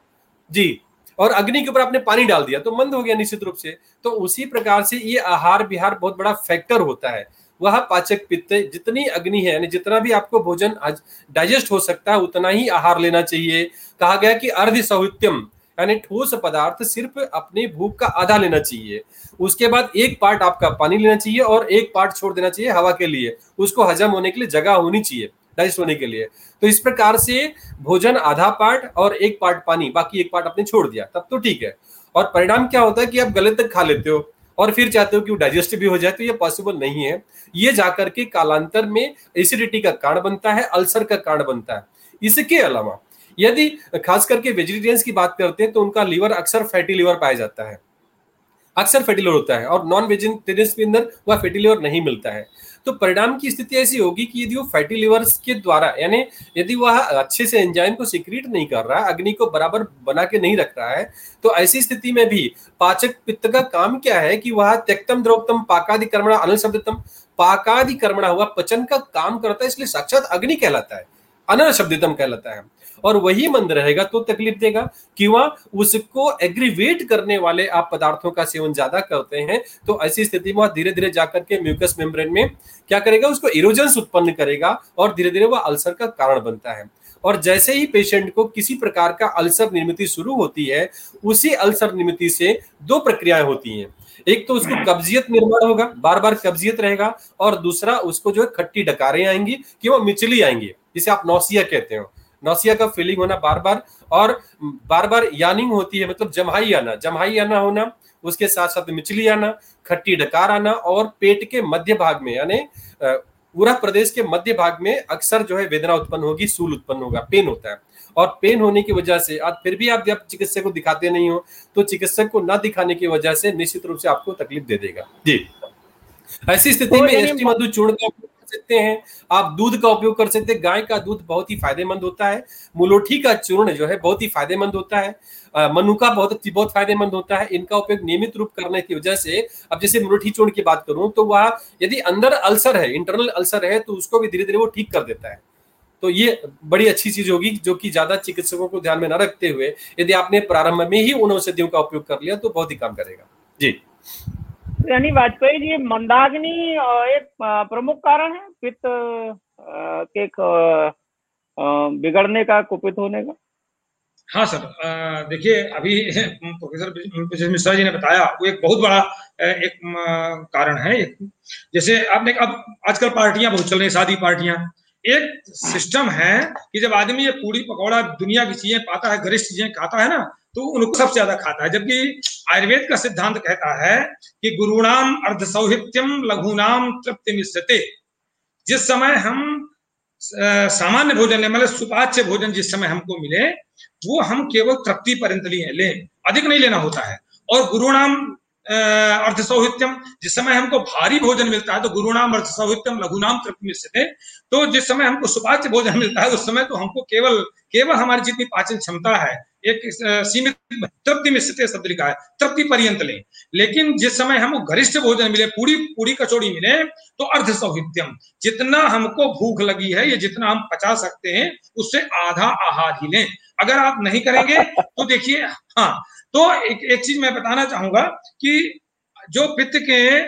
जी, और अग्नि के ऊपर आपने पानी डाल दिया तो मंद हो गया निश्चित रूप से तो उसी प्रकार से ये आहार विहार बहुत बड़ा फैक्टर होता है। वह पाचक पित्त, जितनी अग्नि है, यानी जितना भी आपको भोजन डाइजेस्ट हो सकता है, उतना ही आहार लेना चाहिए। कहा गया कि अर्ध सौत्यम यानी ठोस पदार्थ सिर्फ़ अपनी भूख का आधा लेना चाहिए। उसके बाद एक पार्ट आपका पानी लेना चाहिए और एक पार्ट छोड़ देना चाहिए हवा के लिए। उसको हजम होने के लिए जगह होनी चाहिए डाइजेस्ट होने के लिए। तो इस प्रकार से भोजन आधा पार्ट और एक पार्ट पानी, बाकी एक पार्ट आपने छोड़ दिया, तब तो ठीक है। और परिणाम क्या होता है कि आप गले तक खा लेते हो। और फिर चाहते हो कि वो डाइजेस्ट भी हो जाए तो ये पॉसिबल नहीं है। ये जाकर के कालांतर में एसिडिटी का कारण बनता है अल्सर का कारण बनता है। इसके अलावा, यदि खास करके वेजिटेरियंस की बात करते हैं तो उनका लीवर अक्सर फैटी लीवर पाया जाता है। अक्सर फैटी लीवर होता है और नॉन वेजिटेरियंस के अंदर वह फैटी लीवर नहीं मिलता है। तो परिणाम की स्थिति ऐसी होगी कि यदि वो फैटी लिवर के द्वारा, यानी यदि वह अच्छे से एंजाइम को सिक्रीट नहीं कर रहा, अग्नि को बराबर बना के नहीं रख रहा है तो ऐसी स्थिति में भी पाचक पित्त का काम क्या है कि वह त्यक्तम द्रौतम पाकादि कर्मणा अनल शब्दतम पाकादि हुआ पचन का काम करता है, इसलिए साक्षात अग्नि कहलाता है अनल शब्दितम कहलाता है। और वही मंद रहेगा तो तकलीफ़ देगा। क्यों? उसको एग्रीवेट करने वाले आप पदार्थों का सेवन ज़्यादा करते हैं तो ऐसी स्थिति में धीरे धीरे जाकर के म्यूकस मेम्ब्रेन में क्या करेगा? उसको इरोजन उत्पन्न करेगा और धीरे धीरे वह अल्सर का कारण बनता है। और जैसे ही पेशेंट को किसी प्रकार का अल्सर निर्मित शुरू होती है, उसी अल्सर निर्मित से दो प्रक्रियाएँ होती हैं। एक तो उसको कब्जियत निर्माण होगा बार बार कब्जियत रहेगा और दूसरा उसको जो है खट्टी डकारें आएँगी कि वो मिचली आएँगी, जिसे आप नौसिया कहते हो। नौसिया का फीलिंग होना बार बार और बार बार यानिंग होती है मतलब जमहाई आना जमहाई आना होना उसके साथ साथ मिचली आना खट्टी डकार आना और पेट के मध्य भाग में यानी पूरा प्रदेश के मध्य भाग में अक्सर जो है वेदना उत्पन्न होगी सूल उत्पन्न होगा पेन होता है। और पेन होने की वजह से आज फिर भी आप जब चिकित्सक को दिखाते नहीं हो तो चिकित्सक को न दिखाने की वजह से निश्चित रूप से आपको तकलीफ़ दे देगा। जी। ऐसी स्थिति में एस टी मधु चूर्ण का सकते हैं। आप दूध का उपयोग कर सकते हैं। गाय का दूध बहुत ही फ़ायदेमंद होता है। मुलोठी का चूर्ण जो है बहुत ही फ़ायदेमंद होता है। मनुका बहुत बहुत फ़ायदेमंद होता है। इनका उपयोग नियमित रूप करने की वजह से, अब जैसे मुलोठी चूर्ण की बात करूँ तो वह यदि अंदर अल्सर है इंटरनल अल्सर है तो उसको भी धीरे धीरे वो ठीक कर देता है। तो ये बड़ी अच्छी चीज़ होगी, जो कि ज़्यादा चिकित्सकों को ध्यान में न रखते हुए, यदि आपने प्रारंभ में ही उन औषधियों का उपयोग कर लिया तो बहुत ही काम करेगा। जी। यानी वाजपेयी जी मंदाग्नि एक प्रमुख कारण है पित्त के बिगड़ने का, कुपित होने का। हाँ सर देखिए, अभी *laughs* प्रोफेसर मिश्रा जी ने बताया, वो एक बहुत बड़ा एक कारण है जैसे आपने, अब आजकल पार्टियाँ बहुत चल रही शादी पार्टियाँ। एक सिस्टम है कि जब आदमी ये पूरी पकौड़ा दुनिया की चीज़ें पाता है, गरिष्ठ चीज़ें खाता है ना तो उनको सबसे ज़्यादा खाता है। जबकि आयुर्वेद का सिद्धांत कहता है कि गुरुणाम अर्ध सौहित्यम लघुनाम तृप्ति मिश्रते जिस समय हम सामान्य भोजन ले मतलब सुपाच्य भोजन जिस समय हमको मिले, वो हम केवल तृप्ति पर्यंत ले। अधिक नहीं लेना होता है। और गुरुणाम अर्थ सौहित्यम जिस समय हमको भारी भोजन मिलता है तो गुरुनाम अर्थ सौहित्यम लघुनाम तृप्ति मिश्रते तो जिस समय हमको सुपाच्य भोजन मिलता है, उस समय तो हमको केवल केवल हमारी जितनी पाचन क्षमता है एक सीमित, तृप्ति में शब्द लिखा है, तृप्ति पर्यंत ले। लेकिन जिस समय हमको गरिष्ठ भोजन मिले, पूरी पूरी कचौड़ी मिले तो अर्ध सौहित्यम जितना हमको भूख लगी है, ये जितना हम पचा सकते हैं, उससे आधा आहार ही लें। अगर आप नहीं करेंगे तो देखिए हाँ तो एक एक चीज़ मैं बताना चाहूँगा कि जो पित्त के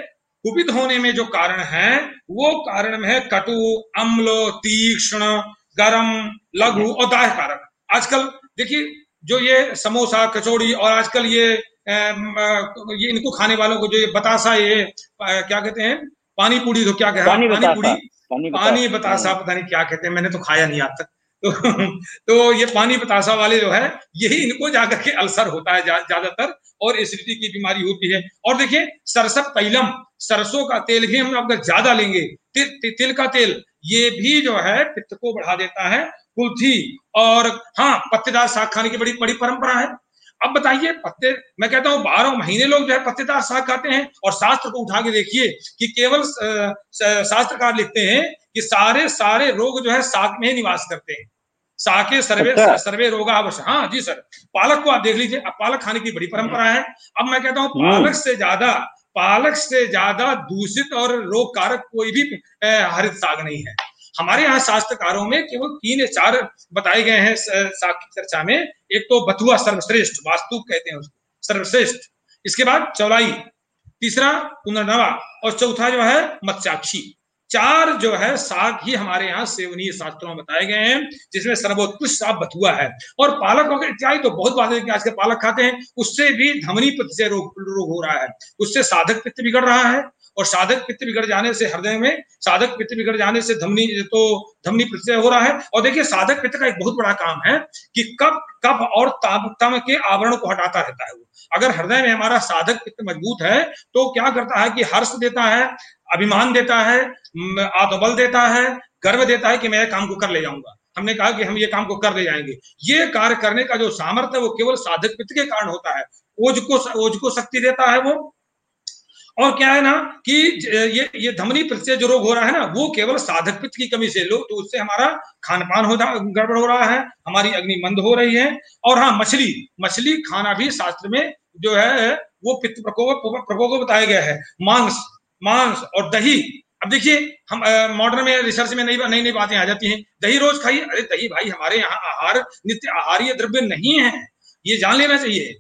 कुपित होने में जो कारण है, वो कारण है कटु, अम्ल, तीक्ष्ण, गरम, लघु और दाह कारक। आजकल देखिए जो ये समोसा कचौड़ी और आजकल ये ये इनको खाने वालों को जो ये बतासा ये क्या कहते हैं? पानी पूरी तो क्या कहते हैं पानी पूड़ी पानी बतासा। पता नहीं क्या कहते हैं मैंने तो खाया नहीं आज तक। तो *laughs* तो ये पानी बतासा वाले जो है यही इनको जाकर के अल्सर होता है ज़्यादातर और एसिडिटी की बीमारी होती है। और देखिए सरसत तैलम सरसों का तेल भी हम अगर ज़्यादा लेंगे ति, ति, तिल का तेल ये भी जो है पित्त को बढ़ा देता है कुल्थी और हाँ पत्तेदार साग खाने की बड़ी बड़ी परंपरा है। अब बताइए पत्ते मैं कहता हूँ बारह महीने लोग जो है पत्तेदार साग खाते हैं। और शास्त्र को उठा के देखिए कि केवल शास्त्रकार लिखते हैं कि सारे सारे रोग जो है साग में ही निवास करते हैं। साके सर्वे अच्छा। सर्वे रोग अवश्य। हाँ जी सर। पालक को आप देख लीजिए अब पालक खाने की बड़ी परंपरा है। अब मैं कहता हूँ हम्म। पालक से ज़्यादा पालक से ज़्यादा दूषित और रोग कारक कोई भी हरित साग नहीं है। हमारे यहाँ शास्त्रकारों में केवल तीन चार बताए गए हैं की चर्चा में। एक तो बथुआ सर्वश्रेष्ठ, वास्तु कहते हैं उसको, सर्वश्रेष्ठ। इसके बाद चौलाई, तीसरा पुनर्नवा, और चौथा जो है मत्स्याक्षी। चार जो है साग ही हमारे यहाँ सेवनीय शास्त्रों में बताए गए हैं, जिसमें सर्वोत्कृष्ट साग बथुआ है। और पालक वगैरह इत्यादि तो बहुत बात है कि आज के पालक खाते हैं, उससे भी धमनी पित्त से रोग रोग हो रहा है। उससे साधक पित्त बिगड़ रहा है और साधक पित्त बिगड़ जाने से हृदय में, साधक पित्त बिगड़ जाने से धमनी तो धमनी प्रत्यय हो रहा है। और देखिए, साधक पित्त का एक बहुत बड़ा काम है कि कब कब और तम के आवरण को हटाता रहता है वो। अगर हृदय में हमारा साधक पित्त मज़बूत है तो क्या करता है कि हर्ष देता है, अभिमान देता है आत्मबल देता है, गर्व देता है कि मैं काम को कर ले जाऊँगा। हमने कहा कि हम ये काम को कर ले जाएँगे। ये कार्य करने का जो सामर्थ्य है, वो केवल साधक पित्त के कारण होता है। ओज को ओज को शक्ति देता है वो और क्या है ना कि ये ये धमनी प्रत्यय जो रोग हो रहा है ना, वो केवल साधक पित्त की कमी से लोग तो उससे हमारा खान पान हो गड़बड़ हो रहा है, हमारी अग्नि मंद हो रही है। और हाँ मछली मछली खाना भी शास्त्र में जो है, वो पित्त प्रकोप प्रकोप बताया गया है। मांस मांस और दही। अब देखिए, हम मॉडर्न में रिसर्च में नई नई नई बातें आ जाती हैं। दही रोज खाइए। अरे दही भाई, हमारे यहाँ आहार, नित्य आहार्य द्रव्य नहीं है। ये जान लेना चाहिए।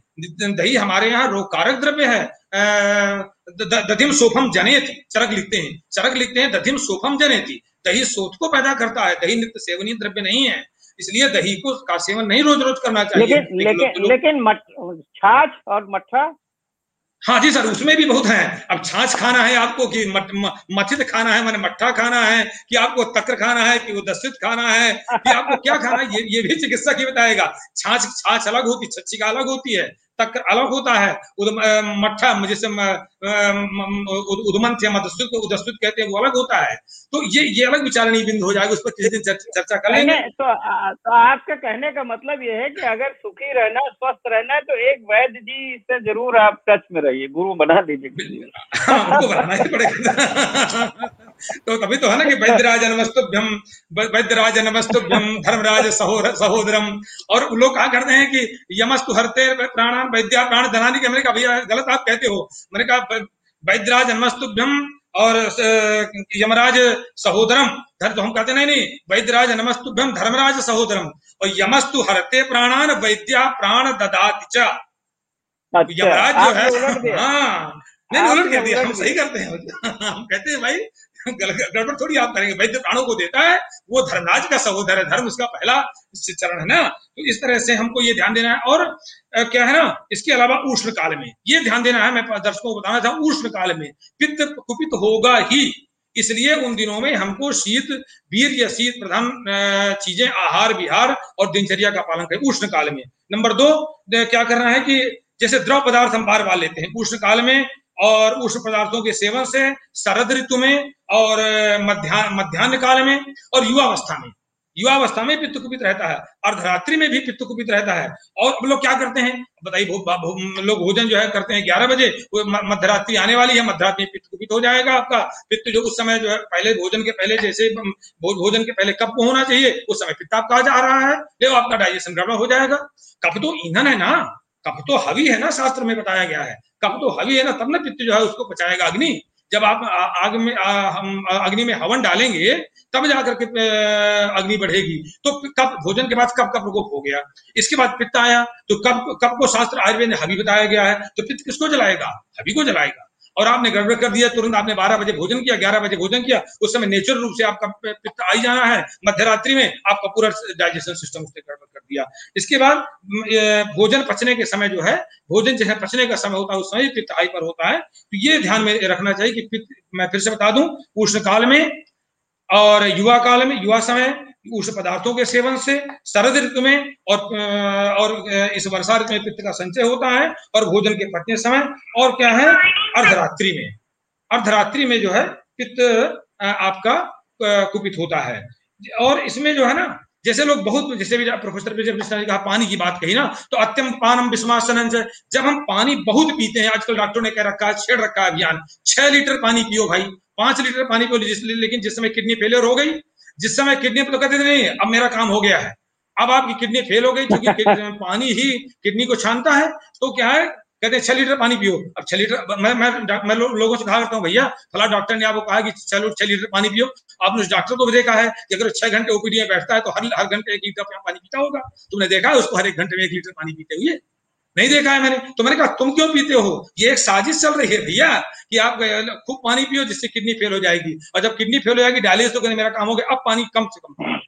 दही हमारे यहाँ रोग कारक द्रव्य है। दधिम सोफम जनेती चरक लिखते हैं। चरक लिखते हैं दधिम सोफम जनेती। दही सोच को पैदा करता है। दही नित्य सेवनीय द्रव्य नहीं है। इसलिए दही को का सेवन नहीं रोज रोज करना चाहिए। लेकिन लेकिन लेकिन छाछ और मठा? हाँ जी सर उसमें भी बहुत है। अब छाछ खाना है आपको कि मथित खाना है मैंने मट्ठा खाना है कि आपको तक्र खाना है कि वो दस्तित खाना है कि आपको क्या खाना है ये ये भी चिकित्सक ही बताएगा। छाछ छाछ अलग होती छच्छी का अलग होती है। तक अलग होता है। मट्ठा जैसे उदमंत या मदस्तुत उदस्तुत कहते हैं वो अलग होता है। तो ये ये अलग विचारणी बिंदु हो जाएगा उस पर किसी दिन चर्चा कर लेंगे। तो, तो आपका कहने का मतलब ये है कि अगर सुखी रहना स्वस्थ रहना है तो एक वैद्य जी से ज़रूर आप टच में रहिए। गुरु बना दीजिए हाँ, उनको बनाना ही पड़ेगा। तो तभी तो है ना कि वैद्यराज नमस्तुभ्यम वैद्यराज नमस्तुभ्यम धर्मराज सहोदरम और लोग कहा करते हैं कि यमस्तु हरते प्राणान वैद्या प्राण धनानी के। मैंने कहा भैया गलत आप कहते हो। मैंने कहा वैद्यराज नमस्तुभ्यम और यमराज सहोदरम धर तो हम कहते नहीं नहीं वैद्यराज नमस्तुभ्यम धर्मराज सहोदरम और यमस्तु हरते प्राणान वैद्या प्राण ददाति अच्छा, यमराज जो है हाँ। नहीं उलट कर दिया। हम सही करते हैं। *laughs* हम कहते हैं भाई गड़बड़ थोड़ी आप करेंगे। वैद्य प्राणों को देता है, वो धर्मराज का सहोदर है, धर्म उसका पहला चरण है ना? तो इस तरह से हमको ये ध्यान देना है। और क्या है ना? इसके अलावा उष्ण काल में, ये ध्यान देना है, मैं दर्शकों को बताना था उष्ण काल में पित्त कुपित होगा ही। इसलिए उन दिनों में हमको शीत, वीर या शीत प्रधान चीज़ें, आहार, विहार और दिनचर्या का पालन करें उष्ण काल में। नंबर दो क्या करना है कि जैसे द्रव पदार्थ हम बार बार लेते हैं उष्ण काल में और उष्ण पदार्थों के सेवन से शरद ऋतु में और मध्यान्ह मध्यान्ह काल में और युवावस्था में। युवावस्था में पित्त कुपित रहता है। अर्धरात्रि में भी पित्त कुपित रहता है। और लोग क्या करते हैं? बताइए भो, भो, लोग भोजन जो है करते हैं ग्यारह बजे मध्यरात्रि आने वाली है मध्यरात्रि में पित्त कुपित हो जाएगा आपका। पित्त जो उस समय जो है पहले भोजन के पहले जैसे भोजन के पहले कब होना चाहिए उस समय पित्त आपका जा रहा है ले आपका डाइजेशन गड़बड़ हो जाएगा। कब तो ईंधन है ना। कब तो हवी है ना शास्त्र में बताया गया है। कब तो हवी है ना तब ना पित्त जो है उसको बचाएगा अग्नि। जब आप आग में आ, हम अग्नि में हवन डालेंगे तब जाकर के अग्नि बढ़ेगी। तो कब भोजन के बाद कब का प्रकोप हो गया। इसके बाद पित्त आया तो कब कब को शास्त्र आयुर्वेद ने हवि बताया गया है। तो पित्त किसको जलाएगा? हवि को जलाएगा। और आपने गड़बड़ कर दिया, तुरंत आपने 12 बजे भोजन किया 11 बजे भोजन किया, उस समय नेचुरल रूप से आपका पित्त आई जाना है मध्य रात्रि में आपका पूरा डाइजेशन सिस्टम उसने गड़बड़ कर दिया। इसके बाद भोजन पचने के समय जो है, भोजन जो है पचने का समय होता है, उस समय पित्त आई हाइपर होता है तो ये ध्यान में रखना चाहिए कि पित्त, मैं फिर से बता दूँ उष्ण काल में और युवा काल में, युवा समय उष्ण पदार्थों के सेवन से शरद ऋतु में और और इस वर्षा ऋतु में पित्त का संचय होता है और भोजन के पचने समय और क्या है? अर्धरात्रि में। अर्धरात्रि में जो है पित्त आपका कुपित होता है। और इसमें जो है ना, जैसे लोग बहुत, जैसे भी प्रोफेसर विजय मिश्रा ने कहा पानी की बात कही ना तो अत्यम पानम विस्मासन जब हम पानी बहुत पीते हैं, आजकल डॉक्टरों ने कह रखा है, छेड़ रखा है अभियान, छह लीटर पानी पियो भाई, पाँच लीटर पानी पियो, लेकिन जिस समय किडनी फेलियर हो गई जिस समय किडनी पर कहते थे नहीं अब मेरा काम हो गया है। अब आपकी किडनी फेल हो गई क्योंकि *laughs* पानी ही किडनी को छानता है तो क्या है? कहते हैं छह लीटर पानी पियो। अब छह लीटर मैं मैं मैं लो, लोगों से कहा करता हूँ भैया फला डॉक्टर ने आपको कहा कि चलो छह लीटर पानी पियो। आपने उस डॉक्टर को भी देखा है कि अगर छह घंटे ओपीडी में बैठता है तो हर हर घंटे एक लीटर पानी पीता होगा। तुमने देखा है उसको हर एक घंटे में एक लीटर पानी पीते हुए नहीं देखा है मैंने? तो मैंने कहा, तुम क्यों पीते हो? ये एक साजिश चल रही है भैया, कि आप खूब पानी पियो, जिससे किडनी फेल हो जाएगी। और जब किडनी फेल हो जाएगी डायलिसिस तो कहते मेरा काम हो गया, अब पानी कम से कम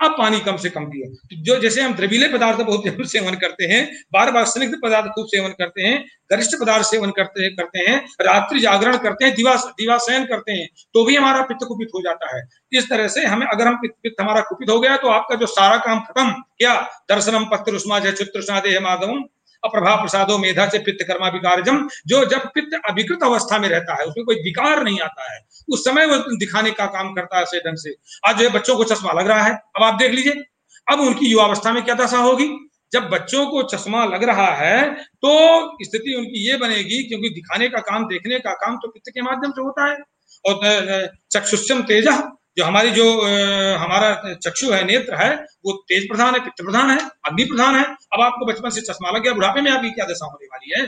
अब पानी कम से कम पियो। तो जो, जैसे हम द्रवीले पदार्थ बहुत सेवन करते हैं बार बार स्निग्ध पदार्थ खूब सेवन करते हैं, गरिष्ठ पदार्थ सेवन करते हैं करते हैं, रात्रि जागरण करते हैं, दिवा दिवाशयन करते हैं तो भी हमारा पित्त कुपित हो जाता है। इस तरह से हमें, अगर हम पित्त हमारा कुपित हो गया तो आपका जो सारा काम खत्म। क्या? दर्शनम पत्र उष्मा जय चित्र माधवम। अप्रभा प्रसादो मेधा से पित्त कर्मा विकारजम, जो जब पित्त अभिकृत अवस्था में रहता है, उसमें कोई विकार नहीं आता है, उस समय वो दिखाने का काम करता है ढंग से। आज जो है बच्चों को चश्मा लग रहा है, अब आप देख लीजिए, अब उनकी युवावस्था में क्या दशा होगी? जब बच्चों को चश्मा लग रहा है तो स्थिति उनकी ये बनेगी, क्योंकि दिखाने का काम, देखने का काम तो पित्त के माध्यम से होता है। और चक्षुष्यम तेजा जो हमारी जो आ, हमारा चक्षु है नेत्र है वो तेज प्रधान है पित्त प्रधान है अग्नि प्रधान है। अब आपको बचपन से चश्मा लग गया बुढ़ापे में आपकी क्या दशा होने वाली है?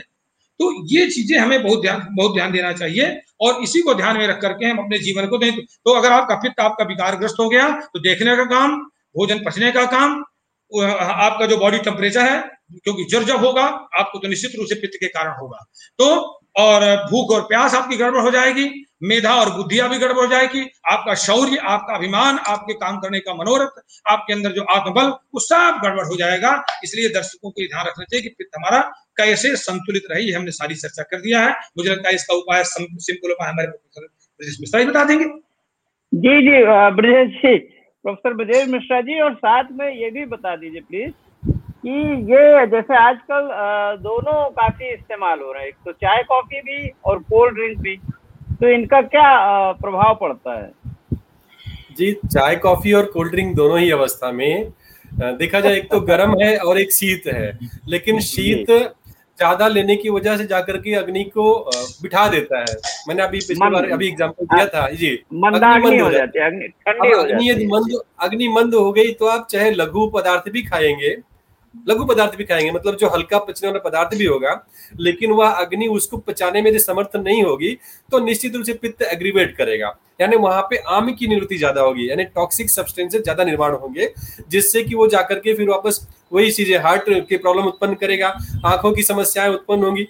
तो ये चीज़ें हमें बहुत ध्यान बहुत ध्यान देना चाहिए और इसी को ध्यान में रख करके हम अपने जीवन को दें तो अगर आपका पित्त आपका विकारग्रस्त हो गया तो देखने का काम भोजन पचने का काम आपका जो बॉडी टेम्परेचर है क्योंकि जर जब होगा आपको तो निश्चित रूप से पित्त के कारण होगा। तो और भूख और प्यास आपकी गड़बड़ हो जाएगी, मेधा और बुद्धिया भी गड़बड़ हो जाएगी, आपका शौर्य, आपका अभिमान, आपके काम करने का मनोरथ, आपके अंदर जो आत्मबल, वो सब गड़बड़ हो जाएगा। इसलिए दर्शकों को ध्यान रखना चाहिए कि पित्त हमारा कैसे संतुलित रही हमने सारी चर्चा कर दिया है। मुझे लगता है इसका उपाय सिंपल उपाय हमारे ब्रजेश मिश्रा जी बता देंगे। जी जी ब्रजेश जी प्रोफेसर ब्रजेश मिश्रा जी, और साथ में ये भी बता दीजिए प्लीज़ कि ये जैसे आजकल दोनों काफ़ी इस्तेमाल हो रहे हैं। एक तो चाय कॉफ़ी भी और कोल्ड ड्रिंक भी। तो इनका क्या प्रभाव पड़ता है? जी चाय कॉफ़ी और कोल्ड ड्रिंक दोनों ही अवस्था में देखा जाए एक तो गर्म है और एक शीत है। लेकिन शीत ज़्यादा लेने की वजह से जाकर के अग्नि को बिठा देता है। मैंने अभी पिछली बार अभी एग्जांपल दिया था। जी अग्नि हो जाती है। अग्नि मंद अग्नि मंद हो गई तो आप चाहे लघु पदार्थ भी खाएँगे। लघु पदार्थ भी खाएँगे मतलब जो हल्का पचने वाला पदार्थ भी होगा, लेकिन वह अग्नि उसको पचाने में समर्थ नहीं होगी तो निश्चित रूप से पित्त एग्रीवेट करेगा। यानी वहाँ पे आम की निवृत्ति ज़्यादा होगी, यानी टॉक्सिक सब्सटेंसेस ज़्यादा निर्माण होंगे, जिससे कि वो जाकर के फिर वापस वही चीज़ें हार्ट की प्रॉब्लम उत्पन्न करेगा, आँखों की समस्याएँ उत्पन्न होंगी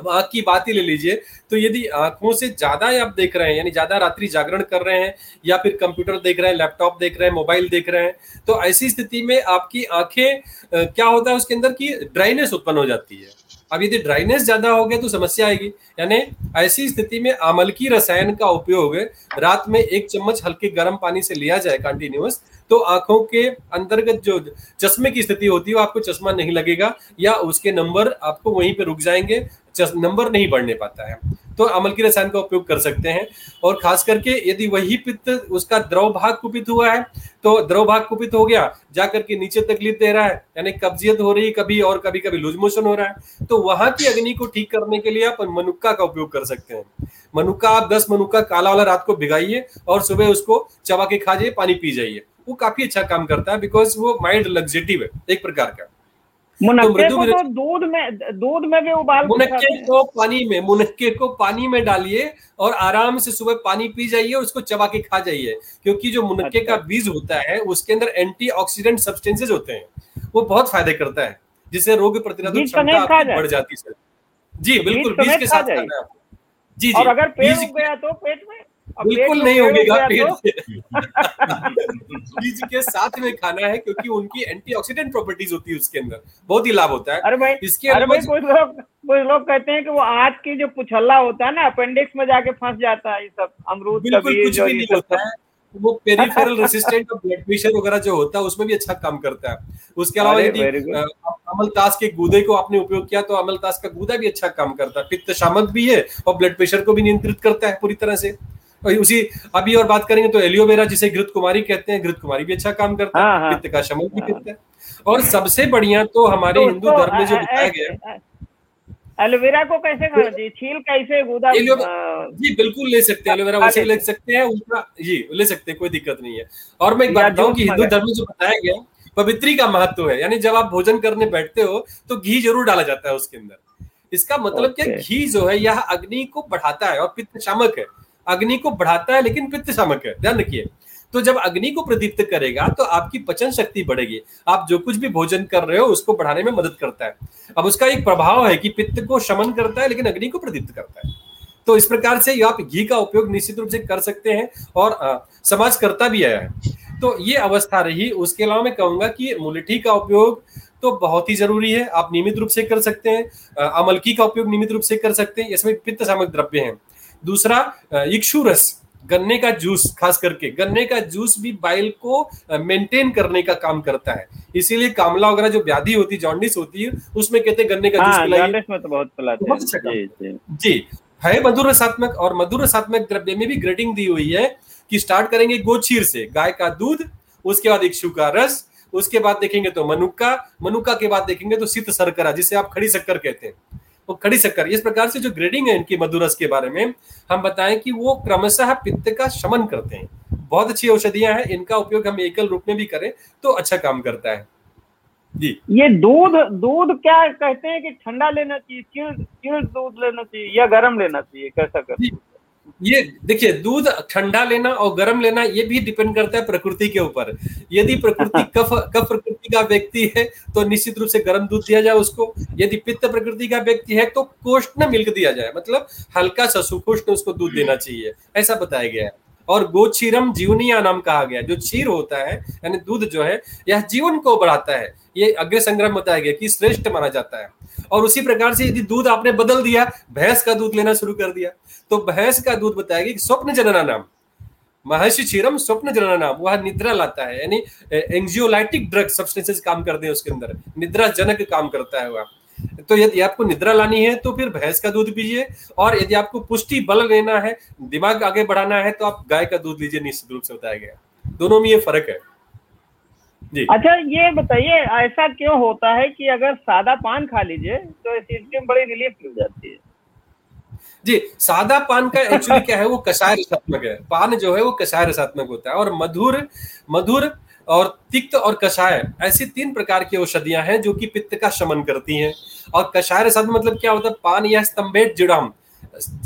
अब आँख की बात ही ले लीजिए। तो यदि आँखों से ज़्यादा आप देख रहे हैं, यानी ज़्यादा रात्रि जागरण कर रहे हैं, या फिर कंप्यूटर देख रहे हैं, लैपटॉप देख रहे हैं, मोबाइल देख रहे हैं तो ऐसी स्थिति में आपकी आँखें क्या होता है उसके अंदर की ड्राइनेस उत्पन्न हो जाती है। अब यदि ड्राइनेस ज़्यादा हो गया तो समस्या आएगी। यानी ऐसी स्थिति में अमलकी रसायन का उपयोग रात में एक चम्मच हल्के गर्म पानी से लिया जाए कंटिन्यूस तो आँखों के अंतर्गत जो चश्मे की स्थिति होती है, वो आपको चश्मा नहीं लगेगा या उसके नंबर आपको वहीं पे रुक जाएँगे नंबर नहीं बढ़ने पाता है। तो अमल की रसायन का उपयोग कर सकते हैं और खास करके यदि वही पित्त उसका द्रव भाग कुपित हुआ है तो द्रव भाग कुपित हो गया, जाकर के नीचे तकलीफ़ दे रहा है, यानी कब्जियत हो रही है कभी और कभी कभी लूज मोशन हो रहा है तो वहाँ की अग्नि को ठीक करने के लिए आप मनुक्का का उपयोग कर सकते हैं। मनुक्का, आप दस मनुक्का काला वाला रात को भिगाइए और सुबह उसको चबा के खा जाइए पानी पी जाइए। वो काफ़ी अच्छा काम करता है बिकॉज़ वो माइंड लग्जेटिव है एक प्रकार का। मुनक्के तो को तो दूध में दूध में भी उबाल मुनक्के को पानी में मुनक्के को पानी में डालिए और आराम से सुबह पानी पी जाइए और उसको चबा के खा जाइए। क्योंकि जो मुनक्के अच्छा। का बीज होता है उसके अंदर एंटीऑक्सीडेंट सब्सटेंसेज होते हैं। वो बहुत फ़ायदे करता है जिससे रोग प्रतिरोधक क्षमता बढ़ जाती है। जी बिल्कुल बीज के साथ खाना जी और जी अगर बीज गया तो पेट में पेट बिल्कुल नहीं पेड़ उग उगेगा पेट तो। से बीज के साथ में खाना है क्योंकि उनकी एंटीऑक्सीडेंट प्रॉपर्टीज़ होती है उसके अंदर। बहुत ही लाभ होता है। अरे भाई इसके अरे भाई कुछ लोग कुछ लोग कहते हैं कि वो आज की जो पुछल्ला होता है ना अपेंडिक्स में जाके फंस जाता है ये सब अमरूद बिल्कुल कुछ भी नहीं होता है। वो पेरिफेरल रेसिस्टेंट और ब्लड प्रेशर वगैरह जो होता है उसमें भी अच्छा काम करता है। उसके अलावा यदि अमलतास के गूदे को आपने उपयोग किया तो अमलतास का गूदा भी अच्छा काम करता है। पित्त शामक भी है और ब्लड प्रेशर को भी नियंत्रित करता है पूरी तरह से। और उसी अभी और बात करेंगे तो एलियोवेरा जिसे घृत कुमारी कहते हैं घृत कुमारी भी अच्छा काम करता हाँ, है हाँ। पित्त का शमन भी हाँ। करता है। और सबसे बढ़िया तो हमारे तो हिंदू उसको धर्म में जो बताया गया एलोवेरा को कैसे खाना चाहिए? छील कैसे गुदा जी बिल्कुल ले सकते हैं एलोवेरा वैसे ले सकते हैं उसका जी ले सकते हैं कोई दिक्कत नहीं है। और मैं एक बात बताऊँ कि हिंदू धर्म में जो बताया गया पवित्री का महत्व है यानी जब आप भोजन करने बैठते हो तो घी ज़रूर डाला जाता है उसके अंदर। इसका मतलब क्या घी जो है यह अग्नि को बढ़ाता है और पित्त शामक है। अग्नि को बढ़ाता है, लेकिन पित्त शामक है। ध्यान रखिए। तो जब अग्नि को प्रदीप्त करेगा तो आपकी पचन शक्ति बढ़ेगी। आप जो कुछ भी भोजन कर रहे हो, उसको बढ़ाने में मदद करता है। अब उसका एक प्रभाव है कि पित्त को शमन करता है, लेकिन अग्नि को प्रदीप्त करता है। तो इस प्रकार से आप घी का उपयोग निश्चित रूप से कर सकते हैं और समाज करता भी आया है। तो ये अवस्था रही। उसके अलावा मैं कहूँगा कि मुलठी का उपयोग तो बहुत ही ज़रूरी है। आप नियमित रूप से कर सकते हैं। अमलकी का उपयोग नियमित रूप से कर सकते हैं। इसमें पित्त सामक द्रव्य हैं। दूसरा अ, इक्षु रस गन्ने का जूस खास करके। गन्ने का जूस भी बाइल को मेंटेन करने का काम करता है। इसीलिए कामला वगैरह जो व्याधि होती है जॉन्डिस होती है उसमें कहते हैं गन्ने का जूस हाँ पिलाइए। में तो बहुत पिलाते हैं। अच्छा जी जी। है मधुर रसात्मक और मधुर रसात्मक द्रव्य में भी ग्रेडिंग दी हुई है कि स्टार्ट करेंगे गोचीर से गाय का दूध उसके बाद इक्षु का रस उसके बाद देखेंगे तो मनुक्का मनुक्का के बाद देखेंगे तो शीत सरकरा जिसे आप खड़ी शक्कर कहते हैं। वो खड़ी शक्कर। इस प्रकार से जो ग्रेडिंग है इनकी मधुरस के बारे में हम बताएँ कि वो क्रमशः पित्त का शमन करते हैं। बहुत अच्छी औषधियाँ हैं इनका उपयोग हम एकल रूप में भी करें तो अच्छा काम करता है। जी। ये दूध दूध क्या कहते हैं कि ठंडा लेना चाहिए क्यों क्यों दूध लेना चाहिए या गर्म लेना चाहिए कैसा कर। ये देखिए दूध ठंडा लेना और गर्म लेना ये भी डिपेंड करता है प्रकृति के ऊपर। यदि प्रकृति *laughs* कफ कफ प्रकृति का व्यक्ति है तो निश्चित रूप से गर्म दूध दिया जाए उसको। यदि पित्त प्रकृति का व्यक्ति है तो कोष्ण मिल्क दिया जाए। मतलब हल्का सा सुकोष्ण उसको दूध देना चाहिए ऐसा बताया गया है। और गोक्षीरम जीवनिया नाम कहा गया जो क्षीर होता है यानी दूध जो है यह जीवन को बढ़ाता है। ये अग्र संग्रह बताया गया कि श्रेष्ठ माना जाता है। और उसी प्रकार से यदि दूध आपने बदल दिया भैंस का दूध लेना शुरू कर दिया। तो भैंस का दूध कि स्वप्न जनना नाम। महर्षि क्षीरम स्वप्न जनना नाम। वह निद्रा लाता है, यानी एंजियोलाइटिक ड्रग सब्सटेंसेस काम करते हैं उसके अंदर। निद्रा जनक काम करता है वह। तो यदि आपको निद्रा लानी है तो फिर भैंस का दूध पीजिए। और यदि आपको पुष्टि बल लेना है, दिमाग आगे बढ़ाना है तो आप गाय का दूध लीजिए, निश्चित रूप से बताया गया। दोनों में ये फ़र्क है। जी। अच्छा ये बताइए, ऐसा क्यों होता है कि अगर सादा पान खा लीजिए तो एसिडिटी में बड़ी रिलीफ मिल जाती है? जी, सादा पान का एक्चुअली क्या है, वो कषाय रसात्मक है। पान जो है, वो कषाय रसात्मक होता है। और मधुर मधुर और तिक्त और कषाय ऐसी तीन प्रकार की औषधियाँ हैं जो कि पित्त का शमन करती हैं। और कषाय रसात्मक मतलब क्या होता है? पान या स्तंभेट जिड़ाम,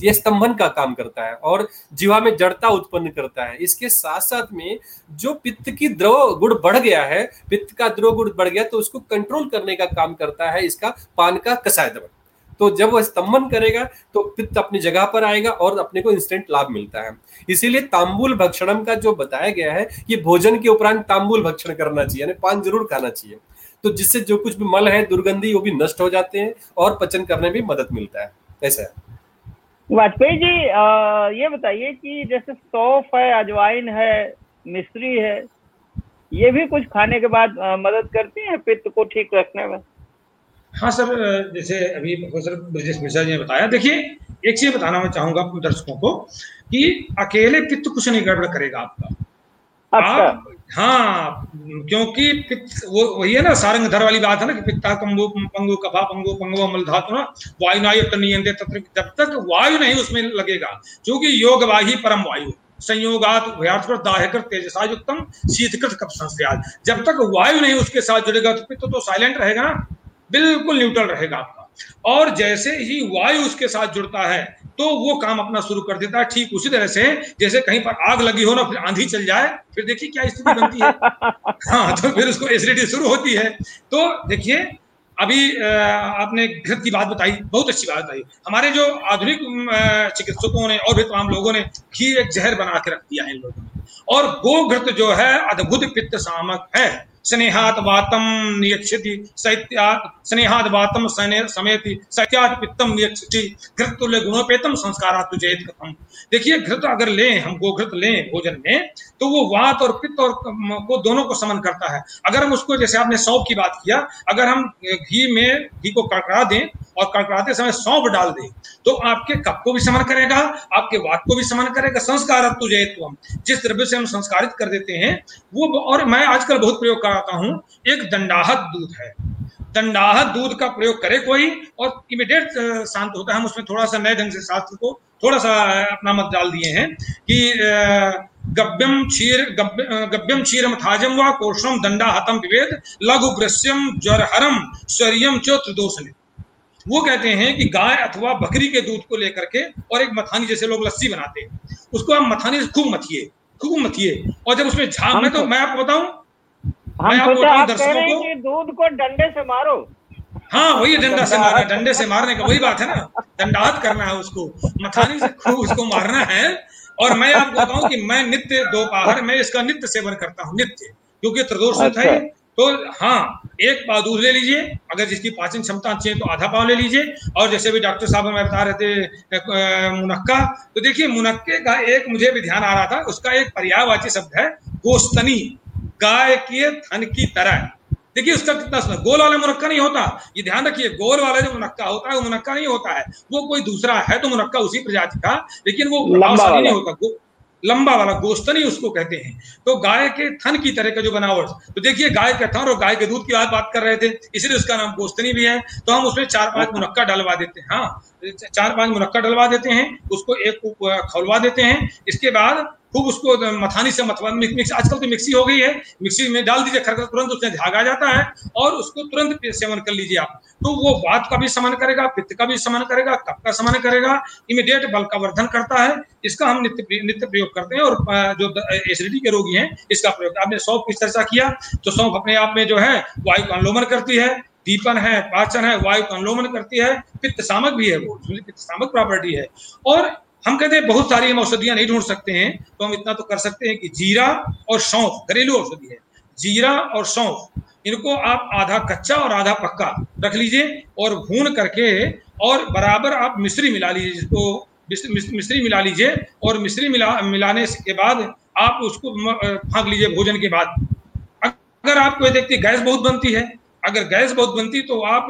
ये स्तंभन का काम करता है और जीवा में जड़ता उत्पन्न करता है। इसके साथ साथ में जो पित्त की द्रव गुण बढ़ गया है, पित्त का द्रव गुण बढ़ गया तो उसको कंट्रोल करने का काम करता है इसका पान का कषाय दमन। तो जब वह स्तंभन करेगा तो पित्त अपनी जगह पर आएगा और अपने को इंस्टेंट लाभ मिलता है। इसीलिए तांबुल भक्षणम का जो बताया गया है कि भोजन के उपरांत तांबुल भक्षण करना चाहिए यानी पान ज़रूर खाना चाहिए। तो जिससे जो कुछ भी मल है दुर्गंधी वो भी नष्ट हो जाते हैं और पचन करने में मदद मिलता है। ऐसा है। वाजपेयी जी आ, ये बताइए कि जैसे सौफ है अजवाइन है मिश्री है ये भी कुछ खाने के बाद आ, मदद करती है पित्त को ठीक रखने में? हाँ सर जैसे अभी प्रोफेसर ब्रजेश मिश्रा जी ने बताया देखिए एक चीज़ बताना मैं चाहूँगा अपने दर्शकों को कि अकेले पित्त कुछ नहीं गड़बड़ करेगा आपका। आप हाँ क्योंकि पित्त वो वही है ना सारंग धर वाली बात है ना कि पित्ता कंगो पंगो कफा पंगो पंगो अमल धातु ना वायु नायुक्त तत्र जब तक वायु नहीं उसमें लगेगा क्योंकि योग वाही परम वायु संयोगात उभयार्थ पर दाहकर तेजसा युक्तम शीतकृत कप संस्याद जब तक वायु नहीं उसके साथ जुड़ेगा तो पित्त तो साइलेंट रहेगा ना। बिल्कुल न्यूट्रल रहेगा आपका। और जैसे ही वायु उसके साथ जुड़ता है तो वो काम अपना शुरू कर देता है ठीक उसी तरह से जैसे कहीं पर आग लगी हो ना फिर आंधी चल जाए फिर देखिए क्या स्थिति बनती है। *laughs* हाँ तो फिर उसको एसिडिटी शुरू होती है। तो देखिए अभी आपने घृत की बात बताई बहुत अच्छी बात बताई। हमारे जो आधुनिक चिकित्सकों ने और भी तमाम लोगों ने घी एक जहर बना के रख दिया है इन लोगों ने। और गोघृत जो है अद्भुत पित्त सामक है। स्नेहात वातम नियक्षति सैत्यात स्नेहात वातम समेति पित्तम नियक्षति घृतुल्य गुणोपेतम तुझे कथम। देखिए, घृत अगर लें, हम गोघृत लें भोजन में तो वो वात और पित्त और को दोनों को समन करता है। अगर हम उसको, जैसे आपने सौंप की बात किया, अगर हम घी में घी को कड़कड़ा दें और कड़कड़ाते समय सौंप डाल दें तो आपके कप को भी समन करेगा, आपके वात को भी समन करेगा संस्कार तुझे जिस द्रव्य से हम संस्कारित कर देते हैं, वो और मैं आजकल बहुत प्रयोग कराता हूँ एक दंडाहत दूध है। दंडाहत दूध का प्रयोग करे कोई और इमीडिएट शांत होता है। हम उसमें थोड़ा सा नए ढंग से शास्त्र को थोड़ा सा अपना मत डाल दिए हैं कि गव्यम क्षीर गव्यम क्षीर मथाजम व कोषम दंडा हतम विवेद लघु ग्रस्यम ज्वरहरम स्वरियम चो त्रिदोष वो कहते हैं कि गाय अथवा बकरी के दूध को लेकर के और एक मथानी जैसे लोग लस्सी बनाते हैं। उसको आप मथानी से खूब मथिए खूब मथिए और जब उसमें झाग में तो मैं आपको बताऊँ मैं आपको बताऊँ दर्शकों को दूध को डंडे से मारो। हाँ वही डंडा से मारना डंडे से मारने का वही बात है ना। दंडात करना है उसको। मथानी से खूब उसको मारना है। और मैं आपको बताऊँ कि मैं नित्य दोपहर में इसका नित्य सेवन करता हूँ नित्य। क्योंकि त्रिदोष अच्छा। है। तो हाँ एक पाव दूध ले लीजिए। अगर जिसकी पाचन क्षमता अच्छी है तो आधा पाव ले लीजिए। और जैसे भी डॉक्टर साहब हमें बता रहे थे मुनक्का तो देखिए मुनक्के का एक मुझे भी ध्यान आ रहा था उसका एक पर्यायवाची शब्द है गोस्तनी। गाय के थन की तरह। देखिए उसका कितना सुना गोल वाला मुनक्का नहीं होता। ये ध्यान रखिए गोल वाला जो मुनक्का होता है वो मुनक्का नहीं होता है। वो कोई दूसरा है तो मुनक्का उसी प्रजाति का लेकिन वो नहीं होता। लंबा वाला गोस्तनी उसको कहते हैं। तो गाय के थन की तरह का जो बनावट। तो देखिए गाय का थन और गाय के दूध की बात बात कर रहे थे इसलिए उसका नाम गोस्तनी भी है। तो हम उसमें चार पाँच मुनक्का डलवा देते हैं। हाँ चार पाँच मुनक्का डलवा देते हैं उसको एक खोलवा देते हैं। इसके बाद खूब उसको मथानी से मथवा मिक्स, आजकल तो मिक्सी हो गई है। मिक्सी में डाल दीजिए खरखर तुरंत उसमें झाग आ जाता है और उसको तुरंत सेवन कर लीजिए आप। तो वो वात का भी समन करेगा, पित्त का भी समन करेगा कप का समन करेगा इमीडिएट बल का वर्धन करता है। इसका हम नित्य नित्य प्रयोग करते हैं और जो एसिडिटी के रोगी हैं, इसका प्रयोग, आपने सौंप की चर्चा किया तो सौंप अपने आप में जो है, वायु का अनुलोमन करती है, दीपन है, पाचन है, वायु का अनुलोमन करती है, पित्त सामक भी है वो पित्त सामक प्रॉपर्टी है। और हम कहते हैं बहुत सारी हम औषधियाँ नहीं ढूंढ सकते हैं तो हम इतना तो कर सकते हैं कि जीरा और सौंफ, घरेलू औषधि है। जीरा और सौंफ, इनको आप आधा कच्चा और आधा पक्का रख लीजिए और भून करके और बराबर आप मिश्री मिला लीजिए, जिसको मिश्री मिला लीजिए और मिश्री मिला, मिलाने के बाद आप उसको फाँक लीजिए भोजन के बाद। अगर आपको ये देखते गैस बहुत बनती है, अगर गैस बहुत बनती तो आप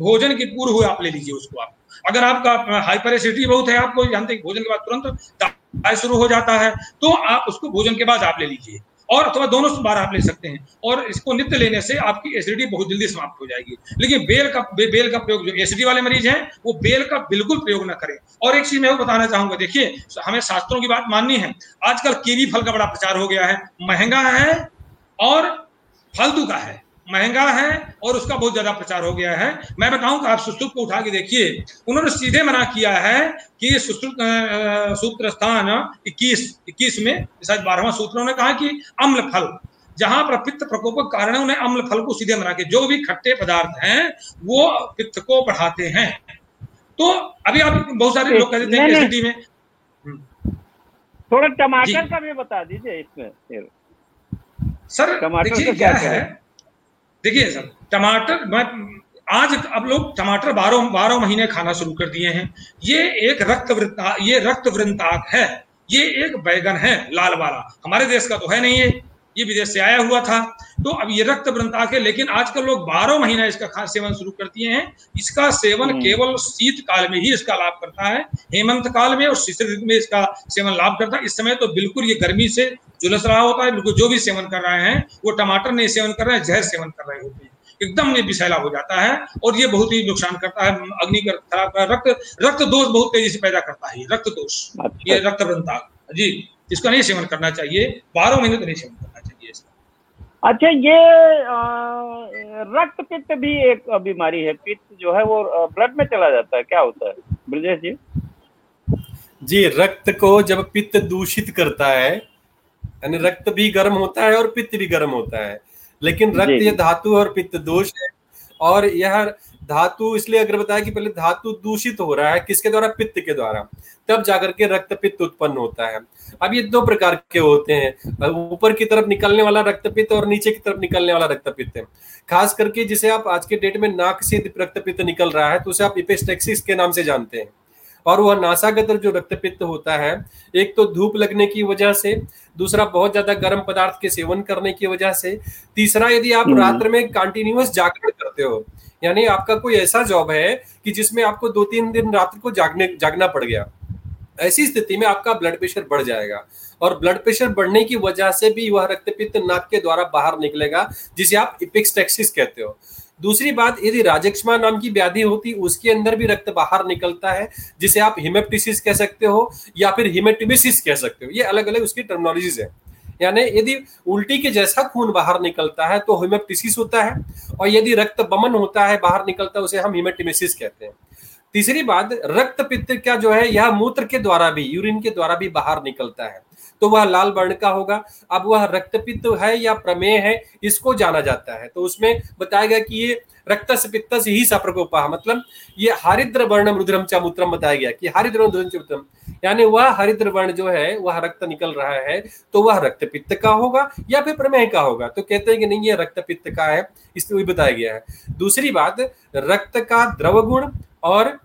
भोजन की पूर्व हुए आप ले लीजिए उसको आप। अगर आपका हाइपर एसिडिटी बहुत है आपको जानते हैं भोजन के बाद तुरंत शुरू हो जाता है तो आप उसको भोजन के बाद आप ले लीजिए। और अथवा दोनों बार आप ले सकते हैं। और इसको नित्य लेने से आपकी एसिडिटी बहुत जल्दी समाप्त हो जाएगी। लेकिन बेल का बे, बेल का प्रयोग जो एसिडिटी वाले मरीज़ हैं वो बेल का बिल्कुल प्रयोग ना करें। और एक चीज़ मैं वो बताना चाहूँगा देखिए हमें शास्त्रों की बात माननी है। आजकल कीवी फल का बड़ा प्रचार हो गया है। महँगा है और फालतू का है। महँगा है और उसका बहुत ज़्यादा प्रचार हो गया है। मैं बताऊँ कि आप सुश्रुत को उठा के देखिए। उन्होंने सीधे मना किया है कि सुश्रुत सूत्र स्थान इक्कीस इक्कीस में शायद बारहवा सूत्र ने कहा कि अम्ल फल जहाँ पर पित्त प्रकोप के कारण उन्हें अम्ल फल को सीधे मना के जो भी खट्टे पदार्थ हैं वो पित्त को बढ़ाते हैं। तो अभी आप बहुत सारे लोग कहते थे एसिडिटी में। थोड़ा टमाटर का भी बता दीजिए इसमें सर टमाटर क्या है? देखिए सर टमाटर आज अब लोग टमाटर बारह बारह महीने खाना शुरू कर दिए हैं। ये एक रक्त वृत्ता ये रक्त वृंताक है। ये एक बैगन है, लाल वाला। हमारे देश का तो है नहीं है ये विदेश से आया हुआ था। तो अब ये रक्त वृंताक है लेकिन आजकल लोग बारह महीना इसका सेवन शुरू कर दिए हैं। इसका सेवन हम्म। केवल शीत काल में ही इसका लाभ करता है हेमंत काल में और शिशिर ऋतु में इसका सेवन लाभ करता है। इस समय तो बिल्कुल ये गर्मी से जुलस रहा होता है बिल्कुल जो भी सेवन कर रहे हैं वो टमाटर नहीं सेवन कर रहे हैं जहर सेवन कर रहे होते हैं। एकदम ये विषैला हो जाता है और ये बहुत ही नुकसान करता है अग्नि खराब रक्त रक्त दोष बहुत तेज़ी से पैदा करता है रक्त दोष अच्छा। ये रक्त वृंताक जी इसका नहीं सेवन करना चाहिए बारह महीने तो नहीं सेवन करना अच्छा ये रक्त पित्त भी एक बीमारी है। पित्त जो है वो ब्लड में चला जाता है। क्या होता है? ब्रजेश जी? जी रक्त को जब पित्त दूषित करता है यानी रक्त भी गर्म होता है और पित्त भी गर्म होता है। लेकिन रक्त ये धातु और पित्त दोष है। और यह धातु इसलिए अगर बताया कि पहले धातु दूषित हो रहा है किसके द्वारा? पित्त के द्वारा। तब जाकर के रक्त पित्त उत्पन्न होता है। अब ये दो प्रकार के होते हैं। ऊपर की तरफ़ निकलने वाला रक्त पित्त और नीचे की तरफ़ निकलने वाला रक्त पित्त है। खास करके जिसे आप आज के डेट में नाक से रक्त पित्त निकल रहा है तो उसे आप इपेस्टेक्सिस के नाम से जानते हैं। और वह नासागत जो रक्तपित्त होता है एक तो धूप लगने की वजह से दूसरा बहुत ज़्यादा गर्म पदार्थ के सेवन करने की वजह से तीसरा यदि आप रात्र में कंटिन्यूस जागरण करते हो यानी आपका कोई ऐसा जॉब है कि जिसमें आपको दो तीन दिन रात्र को जागने, जागना पड़ गया। ऐसी स्थिति में आपका ब्लड प्रेशर बढ़ जाएगा और ब्लड प्रेशर बढ़ने की वजह से भी वह रक्तपित्त नाक के द्वारा बाहर निकलेगा, जिसे आप इपिक्सटेक्सिस कहते हो। दूसरी बात, यदि राजक्षमा नाम की व्याधि होती, उसके अंदर भी रक्त बाहर निकलता है, जिसे आप हिमेप्टिसिस कह सकते हो या फिर हिमेटिमिसिस कह सकते हो। ये अलग अलग उसकी टर्मिनोलॉजीज है। यानी यदि उल्टी के जैसा खून बाहर निकलता है तो हिमेप्टिसिस होता है और यदि रक्त बमन होता है, बाहर निकलता है, उसे हम हिमेटिमिसिस कहते हैं। तीसरी बात रक्त पित्त क्या जो है, यह मूत्र के द्वारा भी यूरिन के द्वारा भी बाहर निकलता है। तो वह लाल वर्ण का होगा। अब वह रक्तपित्त है या प्रमेय है, इसको जाना जाता है। तो उसमें बताया गया कि ये रक्त पित्त ही सप्रकोपा मतलब ये हरिद्र वर्ण रुद्रम चा मूत्रम बताया गया कि हरिद्र मूत्रम यानी वह हरिद्र वर्ण जो है, वह रक्त निकल रहा है तो वह रक्त पित्त का होगा या फिर प्रमेय का होगा। तो कहते हैं कि नहीं, ये रक्त पित्त का है, इसलिए बताया गया है। दूसरी बात, रक्त का द्रव गुण और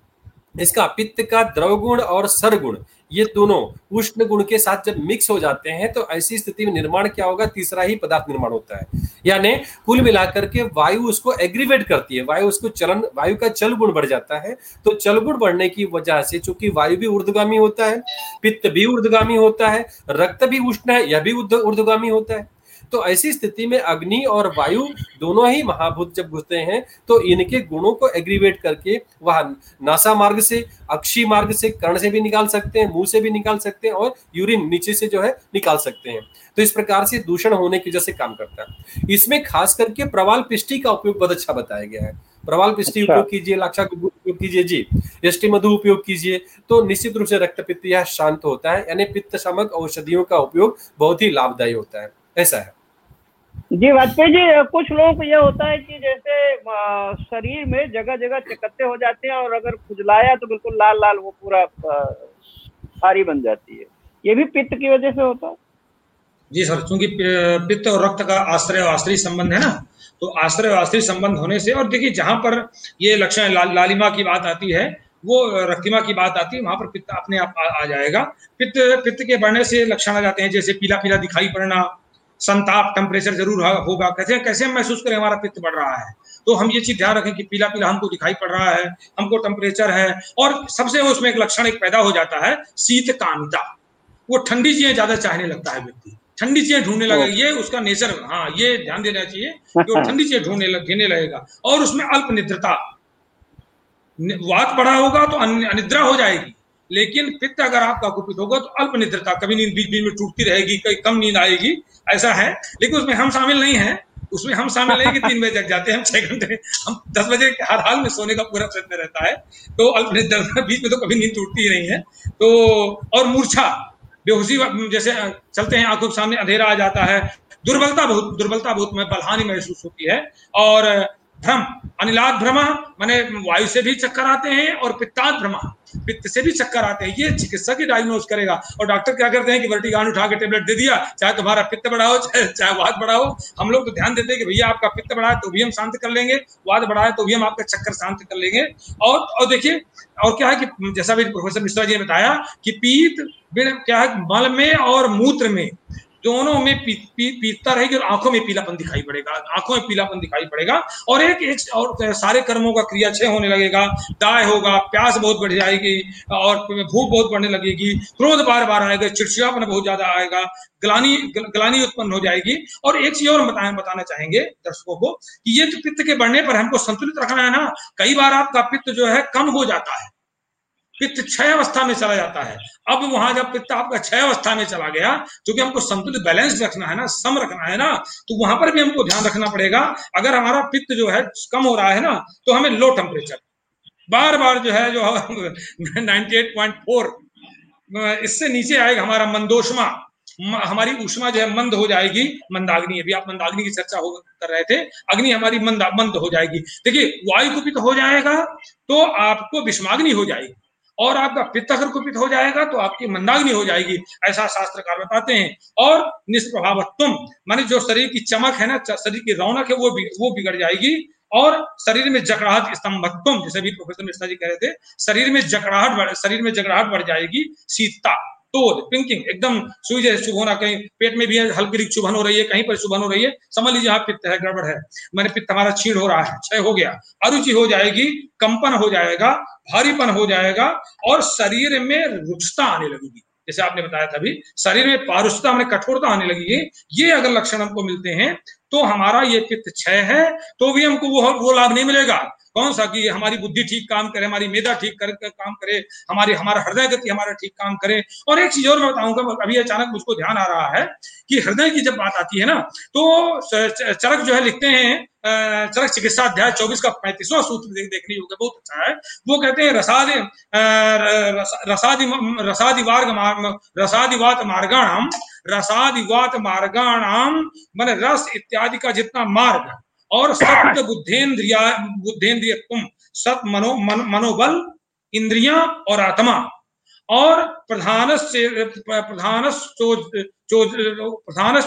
इसका पित्त का द्रव गुण और सरगुण, ये दोनों उष्ण गुण के साथ जब मिक्स हो जाते हैं तो ऐसी स्थिति में निर्माण क्या होगा? तीसरा ही पदार्थ निर्माण होता है। यानी कुल मिलाकर के वायु उसको एग्रीवेट करती है। वायु उसको चलन, वायु का चल गुण बढ़ जाता है। तो चल गुण बढ़ने की वजह से चूँकि वायु भी ऊर्धगामी होता है, पित्त भी ऊर्धगामी होता है, रक्त भी उष्ण है, यह भी ऊर्धगामी होता है। तो ऐसी स्थिति में अग्नि और वायु दोनों ही महाभूत जब घुसते हैं तो इनके गुणों को एग्रीवेट करके वह नासा मार्ग से अक्षी मार्ग से कर्ण से भी निकाल सकते हैं मुँह से भी निकाल सकते हैं और यूरिन नीचे से जो है निकाल सकते हैं। तो इस प्रकार से दूषण होने की वजह से काम करता है। इसमें खास करके प्रवाल पिष्टि का उपयोग बहुत अच्छा बताया गया है। प्रवाल पिष्टि अच्छा। उपयोग कीजिए लाक्षा उपयोग कीजिए जी। यष्टि मधु उपयोग कीजिए तो निश्चित रूप से रक्त पित्त यह शांत होता है यानी पित्त शामक औषधियों का उपयोग बहुत ही लाभदायी होता है। ऐसा है। जी वाजपेयी जी कुछ लोगों को यह होता है कि जैसे शरीर में जगह जगह चकत्ते हो जाते हैं और अगर खुजलाया तो बिल्कुल लाल लाल वो पूरा सारी बन जाती है। ये भी पित्त की वजह से होता है? जी सर चूँकि पित्त और रक्त का आश्रय आश्रय संबंध है ना तो आश्रय आश्रय संबंध होने से और देखिए जहाँ पर ये लक्षण ला, लालिमा की बात आती है वो रक्तिमा की बात आती है वहाँ पर पित्त अपने आप आ, आ जाएगा। पित्त पित्त के बढ़ने से लक्षण आ जाते हैं जैसे पीला पीला दिखाई पड़ना संताप टेम्परेचर ज़रूर होगा। कैसे कैसे हम महसूस करें? हमारा पित्त बढ़ रहा है। तो हम ये चीज़ ध्यान रखें कि पीला पीला हमको दिखाई पड़ रहा है हमको टेम्परेचर है और सबसे उसमें एक लक्षण एक पैदा हो जाता है शीत कामिता वो ठंडी चीज़ें ज़्यादा चाहने लगता है व्यक्ति। ठंडी चीज़ें ढूँढने लगे। ये उसका नेचर हाँ ये ध्यान देना चाहिए कि वो ठंडी चीज़ें ढूँढने लग लगेगा। और उसमें अल्प निद्रता वात पड़ा होगा तो अनिद्रा हो जाएगी। लेकिन पित्त अगर आपका कुपित होगा तो अल्प निद्रता कभी नींद बीच बीच में टूटती रहेगी कहीं कम नींद आएगी, ऐसा है। लेकिन उसमें हम शामिल नहीं है। उसमें हम शामिल नहीं कि तीन बजे जग जाते हैं, हम छह घंटे, हम दस बजे हर हाल में सोने का पूरा प्रयत्न रहता है। तो अल्प निद्रा *laughs* बीच में तो कभी नींद टूटती ही नहीं है। तो और मूर्छा, बेहोशी जैसे चलते हैं, आँखों के सामने अंधेरा आ जाता है। दुर्बलता बहुत दुर्बलता बहुत में बलहानी महसूस होती है। और भ्रम अनिलाद भ्रम, माने वायु से भी चक्कर आते हैं और पित्ताद भ्रम। पित्त से भी चक्कर आते हैं, ये चिकित्सक ही डायग्नोज करेगा। और डॉक्टर क्या करते हैं कि वर्टिगान उठा के टेबलेट दे दिया, चाहे तुम्हारा पित्त बढ़ाओ चाहे चाहे वाद बढ़ाओ हम लोग तो ध्यान देते हैं कि भैया आपका पित्त बढ़ाए तो भी हम शांत कर लेंगे वाद बढ़ाए तो भी हम आपका चक्कर शांत कर लेंगे। और और देखिए, और क्या है कि जैसा भी प्रोफेसर मिश्रा जी ने बताया कि पीत क्या है, मल में और मूत्र में। दोनों में पी, पी, पीता रहेगी और आँखों में पीलापन दिखाई पड़ेगा। आँखों में पीलापन दिखाई पड़ेगा और एक एक और सारे कर्मों का क्रिया क्षय होने लगेगा। दाय होगा प्यास बहुत बढ़ जाएगी और भूख बहुत बढ़ने लगेगी। क्रोध बार बार आएगा चिड़चिड़ापन बहुत ज़्यादा आएगा गलानी ग्लानी उत्पन्न हो जाएगी। और एक चीज़ और बताए बताना चाहेंगे दर्शकों को कि ये तो पित्त के बढ़ने पर हमको संतुलित रखना है ना कई बार आपका पित्त जो है कम हो जाता है। पित्त छह अवस्था में चला जाता है। अब वहाँ जब पित्त आपका छह अवस्था में चला गया क्योंकि हमको संतुलित बैलेंस रखना है ना, सम रखना है ना तो वहाँ पर भी हमको ध्यान रखना पड़ेगा। अगर हमारा पित्त जो है कम हो रहा है ना तो हमें लो टेम्परेचर बार बार जो है जो *laughs* 98.4 इससे नीचे आएगा हमारा मंदोषमा। हमारी उष्मा जो है मंद हो जाएगी, मंदाग्नि, अभी आप मंदाग्नि की चर्चा हो, कर रहे थे, अग्नि हमारी मंद मंद हो जाएगी। देखिए वायु कुपित हो जाएगा तो आपको विषमाग्नि हो जाएगी। और आपका पित्त अगर कुपित हो जाएगा तो आपकी मंदाग्नि हो जाएगी, ऐसा शास्त्रकार बताते हैं। और निष्प्रभावत्म माने जो शरीर की चमक है ना शरीर की रौनक है, वो वो बिगड़ जाएगी। और शरीर में जकड़ाहट स्तंभत्म जैसे भी प्रोफेसर मिश्रा जी कह रहे थे, शरीर में जकड़ाहट शरीर में जकड़ाहट बढ़ जाएगी, शीतता। तोड़ पिंकिंग एकदम सुई जैसे शुभ होना, कहीं पेट में भी है हल्की चुभन हो रही है, कहीं पर चुभन हो रही है, समझ लीजिए आप पित्त है, गड़बड़ है, मैंने पित्त हमारा छीण हो रहा है, क्षय हो गया, अरुचि हो जाएगी, कंपन हो जाएगा, भारीपन हो जाएगा, और शरीर में रुचता आने लगेगी, जैसे आपने बताया था अभी, शरीर में पारुषता में कठोरता आने लगेगी, ये अगर लक्षण हमको मिलते हैं तो हमारा ये पित्त क्षय है तो भी हमको वो वो लाभ नहीं मिलेगा कौन सा कि हमारी बुद्धि ठीक काम करे हमारी मेधा ठीक कर, कर काम करे हमारी हमारा हृदय गति हमारा ठीक काम करे। और एक चीज़ और मैं बताऊँगा अभी अचानक मुझको ध्यान आ रहा है कि हृदय की जब बात आती है ना तो चरक जो है लिखते हैं चरक चिकित्सा अध्याय चौबीस का पैंतीसवां सूत्र देखने योग्य बहुत अच्छा है। वो कहते हैं रसादि रसादि रसादिवार्ग रसादिवात मार्गाणाम रसादिवात मार्गाणाम मान रस इत्यादि का जितना मार्ग और सत्य बुद्धेन्द्रिया बुद्धेन्द्रिय तुम सत मनो मन, मनोबल इंद्रिया और आत्मा। और प्रधान से प्रधान प्रधान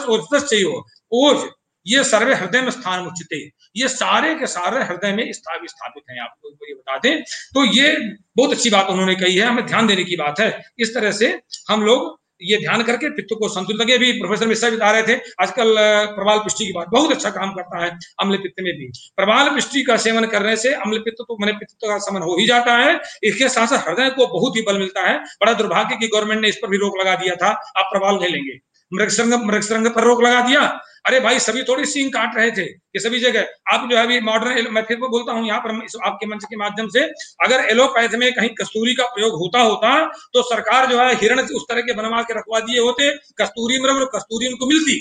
ओज ये सर्वे हृदय में स्थान उचित ये सारे के सारे हृदय में स्थापित स्थापित हैं। आपको तो ये बता दें। तो ये बहुत अच्छी बात उन्होंने कही है। हमें ध्यान देने की बात है। इस तरह से हम लोग ये ध्यान करके पित्त को संतुलित रखें भी प्रोफेसर मिश्रा बता रहे थे, आजकल प्रबाल पृष्टि की बात, बहुत अच्छा काम करता है अम्ल पित्त में भी। प्रबाल पृष्टि का सेवन करने से अम्ल पित्त तो मैंने पित्त का समन हो ही जाता है। इसके साथ साथ हृदय को बहुत ही बल मिलता है। बड़ा दुर्भाग्य की गवर्नमेंट ने इस पर भी रोक लगा दिया था। आप प्रबाल नहीं लेंगे। मृगसंग मृगसंग पर रोक लगा दिया। अरे भाई सभी थोड़ी सींग काट रहे थे ये सभी जगह। आप जो है अभी मॉडर्न मैं फिर बोलता हूँ यहाँ पर इस आपके मंच के माध्यम से अगर एलोपैथ में कहीं कस्तूरी का प्रयोग होता होता तो सरकार जो है हिरण उस तरह के बनवा के रखवा दिए होते कस्तूरी मृग और कस्तूरी उनको मिलती।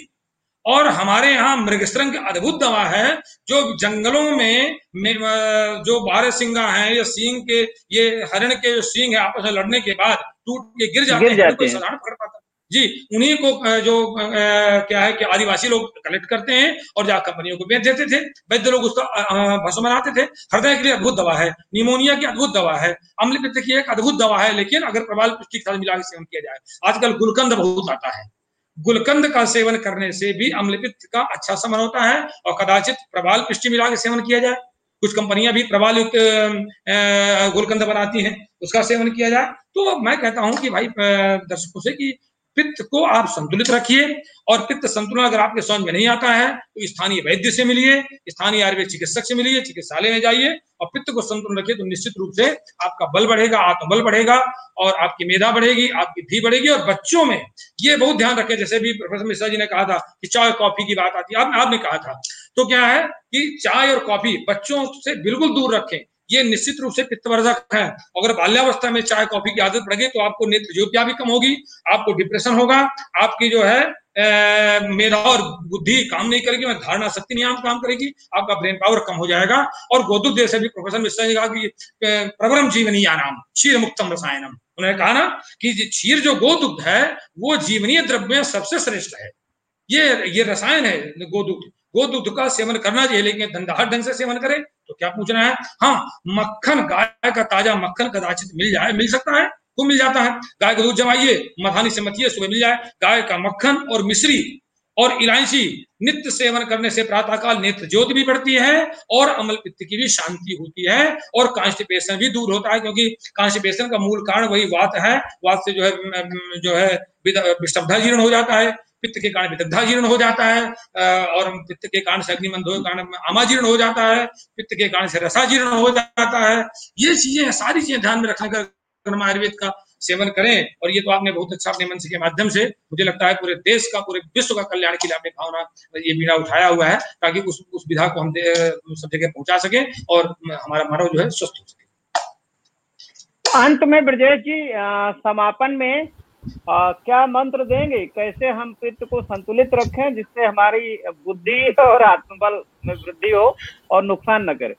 और हमारे यहाँ मृगस्त्रंग अद्भुत दवा है जो जंगलों में, में जो बारह सिंगा है या सींग के ये हरिण के जो सींग है आपस में लड़ने के बाद टूट के गिर जाते, गिर जाते हैं, हैं। साधारण पकड़ पाता। जी, उन्हीं को जो क्या है कि आदिवासी लोग कलेक्ट करते हैं और जा कंपनियों को बेच देते थे। वैद्य लोग उसका भस्म बनाते थे। हृदय के लिए अद्भुत दवा है। निमोनिया की अद्भुत दवा है। अम्ल पित्त की एक अद्भुत दवा है, लेकिन अगर प्रबाल पुष्टि के साथ मिला के सेवन किया जाए। आजकल गुलकंद बहुत आता है। गुलकंद का सेवन करने से भी अम्ल पित्त का अच्छा समन होता है और कदाचित प्रबाल पुष्टि मिला के सेवन किया जाए। कुछ कंपनियाँ भी प्रबाल युक्त गुलकंद बनाती हैं, उसका सेवन किया जाए। तो मैं कहता हूँ कि भाई दर्शकों से कि पित्त को आप संतुलित रखिए। और पित्त संतुलन अगर आपके समझ में नहीं आता है तो स्थानीय वैद्य से मिलिए, स्थानीय आयुर्वेद चिकित्सक से मिलिए, चिकित्सालय में जाइए और पित्त को संतुलन रखिए तो निश्चित रूप से आपका बल बढ़ेगा, आत्मबल बढ़ेगा और आपकी मेधा बढ़ेगी, आपकी धी बढ़ेगी और बच्चों में ये बहुत ध्यान रखें। जैसे भी प्रोफेसर मिश्रा जी ने कहा था कि चाय और कॉफ़ी की बात आती है, आपने आपने कहा था। तो क्या है कि चाय और कॉफ़ी बच्चों से बिल्कुल दूर रखें। ये निश्चित रूप से पित्तवर्धक है। अगर बाल्यावस्था में चाय, कॉफ़ी की आदत पड़ेगी तो आपको नेत्र ज्योतिया भी कम होगी, आपको डिप्रेशन होगा, आपकी जो है मेधा और बुद्धि काम नहीं करेगी, मैं धारणा शक्ति नहीं काम करेगी, आपका ब्रेन पावर कम हो जाएगा। और गोदुग्ध जैसे भी प्रोफेसर मिश्रा ने कहा कि प्रवरम जीवनी नाम क्षीर मुक्तम रसायनम। उन्होंने कहा ना कि क्षीर जो गोदुग्ध है, वो जीवनीय द्रव्य में सबसे श्रेष्ठ है। ये ये रसायन है गोदुग्ध गोदुग्ध का सेवन करना चाहिए, लेकिन धंधा ढंग से सेवन करे तो क्या पूछना है? हाँ मक्खन, गाय का ताज़ा मक्खन कदाचित मिल जाए, मिल सकता है वो मिल जाता है। गाय का दूध जमाइए, मधानी से मतिए, सुबह मिल जाए। गाय का मक्खन और मिश्री और इलायची नित्य सेवन करने से प्रातःकाल नेत्र ज्योति भी बढ़ती है और अमल पित्त की भी शांति होती है और कांस्टिपेशन भी दूर होता है, क्योंकि कांस्टिपेशन का मूल कारण वही वात है। वात से जो है जो है विषब्धा जीर्ण हो जाता है। पित्त के कारण विदग्धा जीर्ण हो जाता है और पित्त के कारण से अग्निमंदो के कारण आमाजीर्ण हो जाता है, पित्त के कारण से रसाजीर्ण हो जाता है। ये चीज़ें, सारी चीज़ें ध्यान में रखने का आयुर्वेद का सेवन करें, और ये तो आपने बहुत अच्छा अपने मन के माध्यम से, मुझे लगता है पूरे देश का, पूरे विश्व का कल्याण के लिए आपने भावना, ये बीड़ा उठाया हुआ है, ताकि उस उस विधा को हम सब जगह पहुँचा सके, और हमारा मानव जो है स्वस्थ हो सके। अंत में ब्रजेश जी समापन में आ, क्या मंत्र देंगे? कैसे हम पित्त को संतुलित रखें जिससे हमारी बुद्धि और आत्मबल में वृद्धि हो और नुकसान न करे?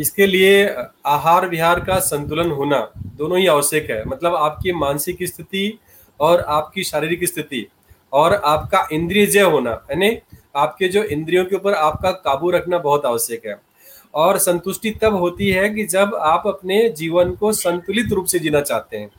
इसके लिए आहार विहार का संतुलन होना दोनों ही आवश्यक है। मतलब आपकी मानसिक स्थिति और आपकी शारीरिक स्थिति और आपका इंद्रिय जय होना यानी आपके जो इंद्रियों के ऊपर आपका काबू रखना बहुत आवश्यक है। और संतुष्टि तब होती है कि जब आप अपने जीवन को संतुलित रूप से जीना चाहते हैं।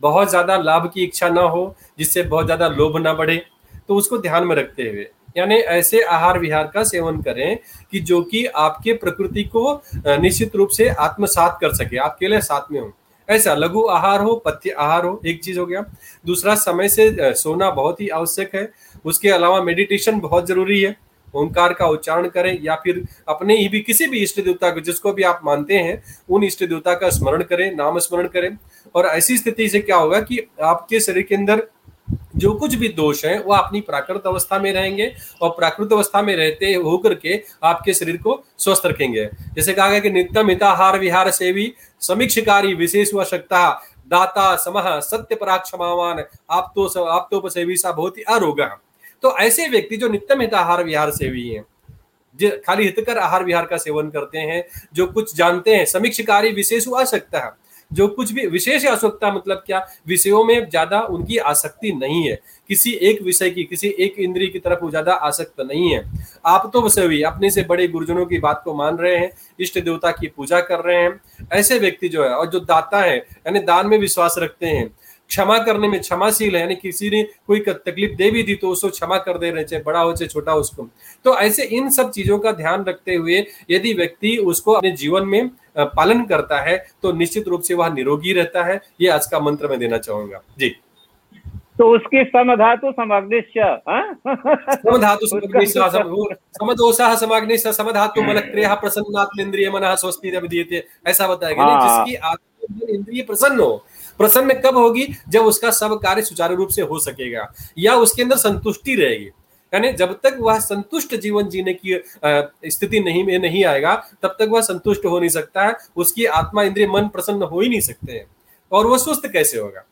बहुत ज़्यादा लाभ की इच्छा ना हो, जिससे बहुत ज़्यादा लोभ ना बढ़े तो उसको ध्यान में रखते हुए, यानी ऐसे आहार विहार का सेवन करें कि जो कि आपके प्रकृति को निश्चित रूप से आत्मसात कर सके। आपके लिए साथ में हो। ऐसा लघु आहार हो, पथ्य आहार हो, एक चीज़ हो गया। दूसरा, समय से सोना बहुत ही आवश्यक है। उसके अलावा मेडिटेशन बहुत ज़रूरी है। ओंकार का उच्चारण करें या फिर अपने ही भी किसी भी इष्ट देवता को, जिसको भी आप मानते हैं, उन इष्ट देवता का स्मरण करें, नाम स्मरण करें। और ऐसी स्थिति से क्या होगा कि आपके शरीर के अंदर जो कुछ भी दोष है, वो अपनी प्राकृत अवस्था में रहेंगे और प्राकृत अवस्था में रहते होकर के आपके शरीर को स्वस्थ रखेंगे। जैसे कहा गया कि नित्यम हिताहार विहार सेवी समीक्षकारी विशेष वशक्ता दाता, समह, सत्य पराक्षमावान आप तो आप तो सेवी सा बहुत ही अरोगा। तो ऐसे व्यक्ति जो नित्यम हिताहार विहार सेवी हैं खाली हितकर आहार विहार का सेवन करते हैं, जो कुछ जानते हैं, समीक्षकारी विशेष आ सकता है। जो कुछ भी विशेष आवश्यकता मतलब क्या? विषयों में ज़्यादा उनकी आसक्ति नहीं है। किसी एक विषय की, किसी एक इंद्रिय की तरफ़ वो ज़्यादा आसक्त नहीं है। आप तो सभी अपने से बड़े गुरुजनों की बात को मान रहे हैं, इष्ट देवता की पूजा कर रहे हैं। ऐसे व्यक्ति जो है, और जो दाता है, यानी दान में विश्वास रखते हैं क्षमा करने में क्षमाशील है यानी किसी ने कोई तकलीफ़ दे भी दी तो उसको क्षमा कर दे रहे चाहे बड़ा हो चाहे छोटा उसको। तो ऐसे इन सब चीज़ों का ध्यान रखते हुए यदि व्यक्ति उसको अपने जीवन में पालन करता है तो निश्चित रूप से वह निरोगी रहता है ये आज का मंत्र मैं देना चाहूँगा। जी। तो उसकी समधातु समाग्निश्च समधातु समदोषः समाग्निश्च समधातु मनक्रियः प्रसन्नात्मेन्द्रिय मनः स्वस्ति ऐसा बताया गया। हाँ। जिसकी आत्म इंद्रिय प्रसन्न हो प्रसन्न कब होगी? जब उसका सब कार्य सुचारू रूप से हो सकेगा, या उसके अंदर संतुष्टि रहेगी। यानी जब तक वह संतुष्ट जीवन जीने की स्थिति नहीं में नहीं आएगा, तब तक वह संतुष्ट हो नहीं सकता है, उसकी आत्मा इंद्रिय मन प्रसन्न हो ही नहीं सकते हैं। और वह स्वस्थ कैसे होगा?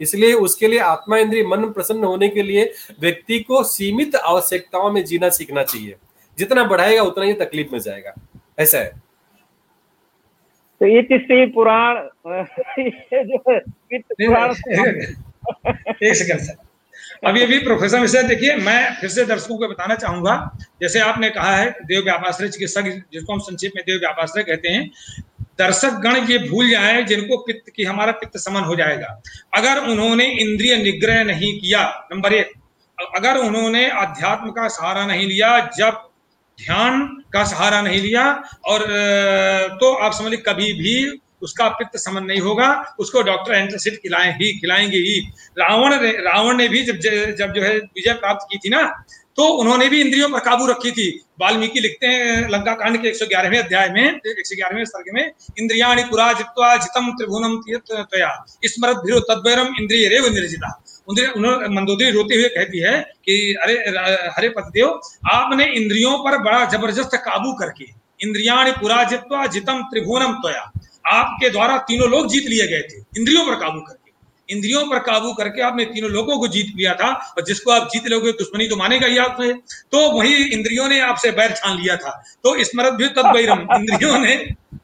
इसलिए उसके लिए आत्मा इंद्रिय मन प्रसन्न होने के लिए व्यक्ति को सीमित आवश्यकताओं में जीना सीखना चाहिए। जितना बढ़ाएगा, उतना ही तकलीफ़ में जाएगा। ऐसा है। तो ये तीसरी पुराण ये जो पुराण एक सेकंड सर अभी अभी प्रोफेसर मिश्रा देखिए मैं फिर से दर्शकों को बताना चाहूँगा जैसे आपने कहा है देव व्यापाश्रय चिकित्सक जिसको हम संक्षेप में देव व्यापाश्रय कहते हैं दर्शक गण ये भूल जाए जिनको पित्त की हमारा पित्त समन हो जाएगा। अगर उन्होंने इंद्रिय निग्रह नहीं किया नंबर एक अगर उन्होंने अध्यात्म का सहारा नहीं लिया जब ध्यान का सहारा नहीं लिया और तो आप समझ लीजिए कभी भी उसका पित्त समन नहीं होगा, उसको डॉक्टर एंट्रसिड खिलाए ही, खिलाएँगे ही। रावण रावण ने भी जब जब जो है विजय प्राप्त की थी ना तो उन्होंने भी इंद्रियों पर काबू रखी थी। वाल्मीकि लिखते हैं लंका कांड के 111वें अध्याय में 111वें सर्ग में, इंद्रियाणि पुरा जित्वा जितम त्रिभुवनम तया स्मरत भीरो तद्वैरम इंद्रिय रेव निर्जिता। उन्होंने मंदोदरी रोते हुए कहती है कि, अरे, हरे पतिदेव, आपने इंद्रियों पर बड़ा ज़बरदस्त काबू करके, इंद्रियाणि पुरा जित्वा जितम त्रिभुवनम तया आपके द्वारा तीनों लोग जीत लिए गए थे, इंद्रियों पर काबू करके। इंद्रियों पर काबू करके आपने तीनों लोगों को जीत लिया था, और जिसको आप जीत लोगे, दुश्मनी तो मानेगा ही आपसे तो वही इंद्रियों ने आपसे बैर छान लिया था। तो स्मृत भी तब इंद्रियों ने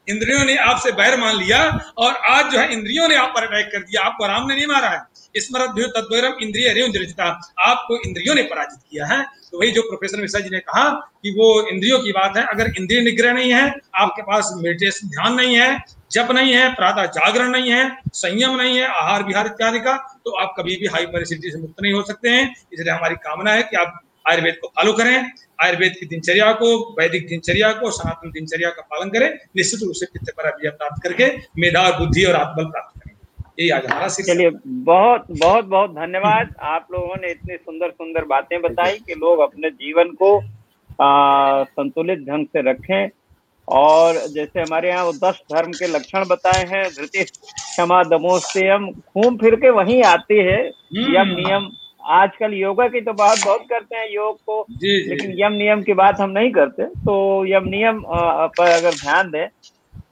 इंद्रियों ने आपसे बैर मान लिया, और आज जो है, इंद्रियों ने आप पर अटैक कर दिया, आपको आराम ने नहीं मारा है। स्मृत भी इंद्रिय आपको इंद्रियों ने पराजित किया है। तो वही जो प्रोफेसर मिश्रा जी ने कहा कि वो इंद्रियों की बात है। अगर इंद्रिय निग्रह नहीं है, आपके पास मेडिटेशन ध्यान नहीं है, जप नहीं है, प्रातः जागरण नहीं है, संयम नहीं है, आहार विहार इत्यादि का तो आप कभी भी हाई परिस्थिति से मुक्त नहीं हो सकते हैं। इसलिए हमारी कामना है कि आप आयुर्वेद को फॉलो करें। आयुर्वेद की दिनचर्या को, वैदिक दिनचर्या को, सनातन दिनचर्या का पालन करें। निश्चित रूप से पित्त पर प्राप्त करके मेधा बुद्धि और आत्मबल प्राप्त यही आज हमारा चलिए बहुत बहुत बहुत धन्यवाद आप लोगों ने इतनी सुंदर सुंदर बातें बताई कि लोग अपने जीवन को आ, संतुलित ढंग से रखें और जैसे हमारे यहाँ वो दस धर्म के लक्षण बताए हैं धृति क्षमा दमोस्तेयम घूम फिर के वहीं आती है हम्म। यम नियम आजकल योगा की तो बात बहुत करते हैं योग को जी, जी. लेकिन यम नियम की बात हम नहीं करते तो यम नियम पर अगर ध्यान दें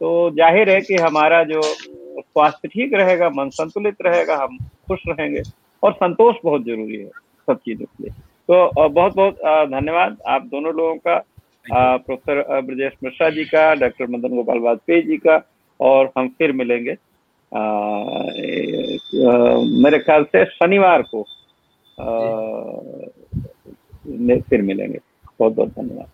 तो ज़ाहिर है कि हमारा जो स्वास्थ्य ठीक रहेगा मन संतुलित रहेगा हम खुश रहेंगे और संतोष बहुत ज़रूरी है सब चीज़ों के लिए। तो बहुत बहुत धन्यवाद आप दोनों लोगों का प्रोफेसर ब्रजेश मिश्रा जी का डॉक्टर मदन गोपाल वाजपेयी जी का और हम फिर मिलेंगे अ, मेरे ख्याल से शनिवार को में फिर मिलेंगे। बहुत बहुत धन्यवाद।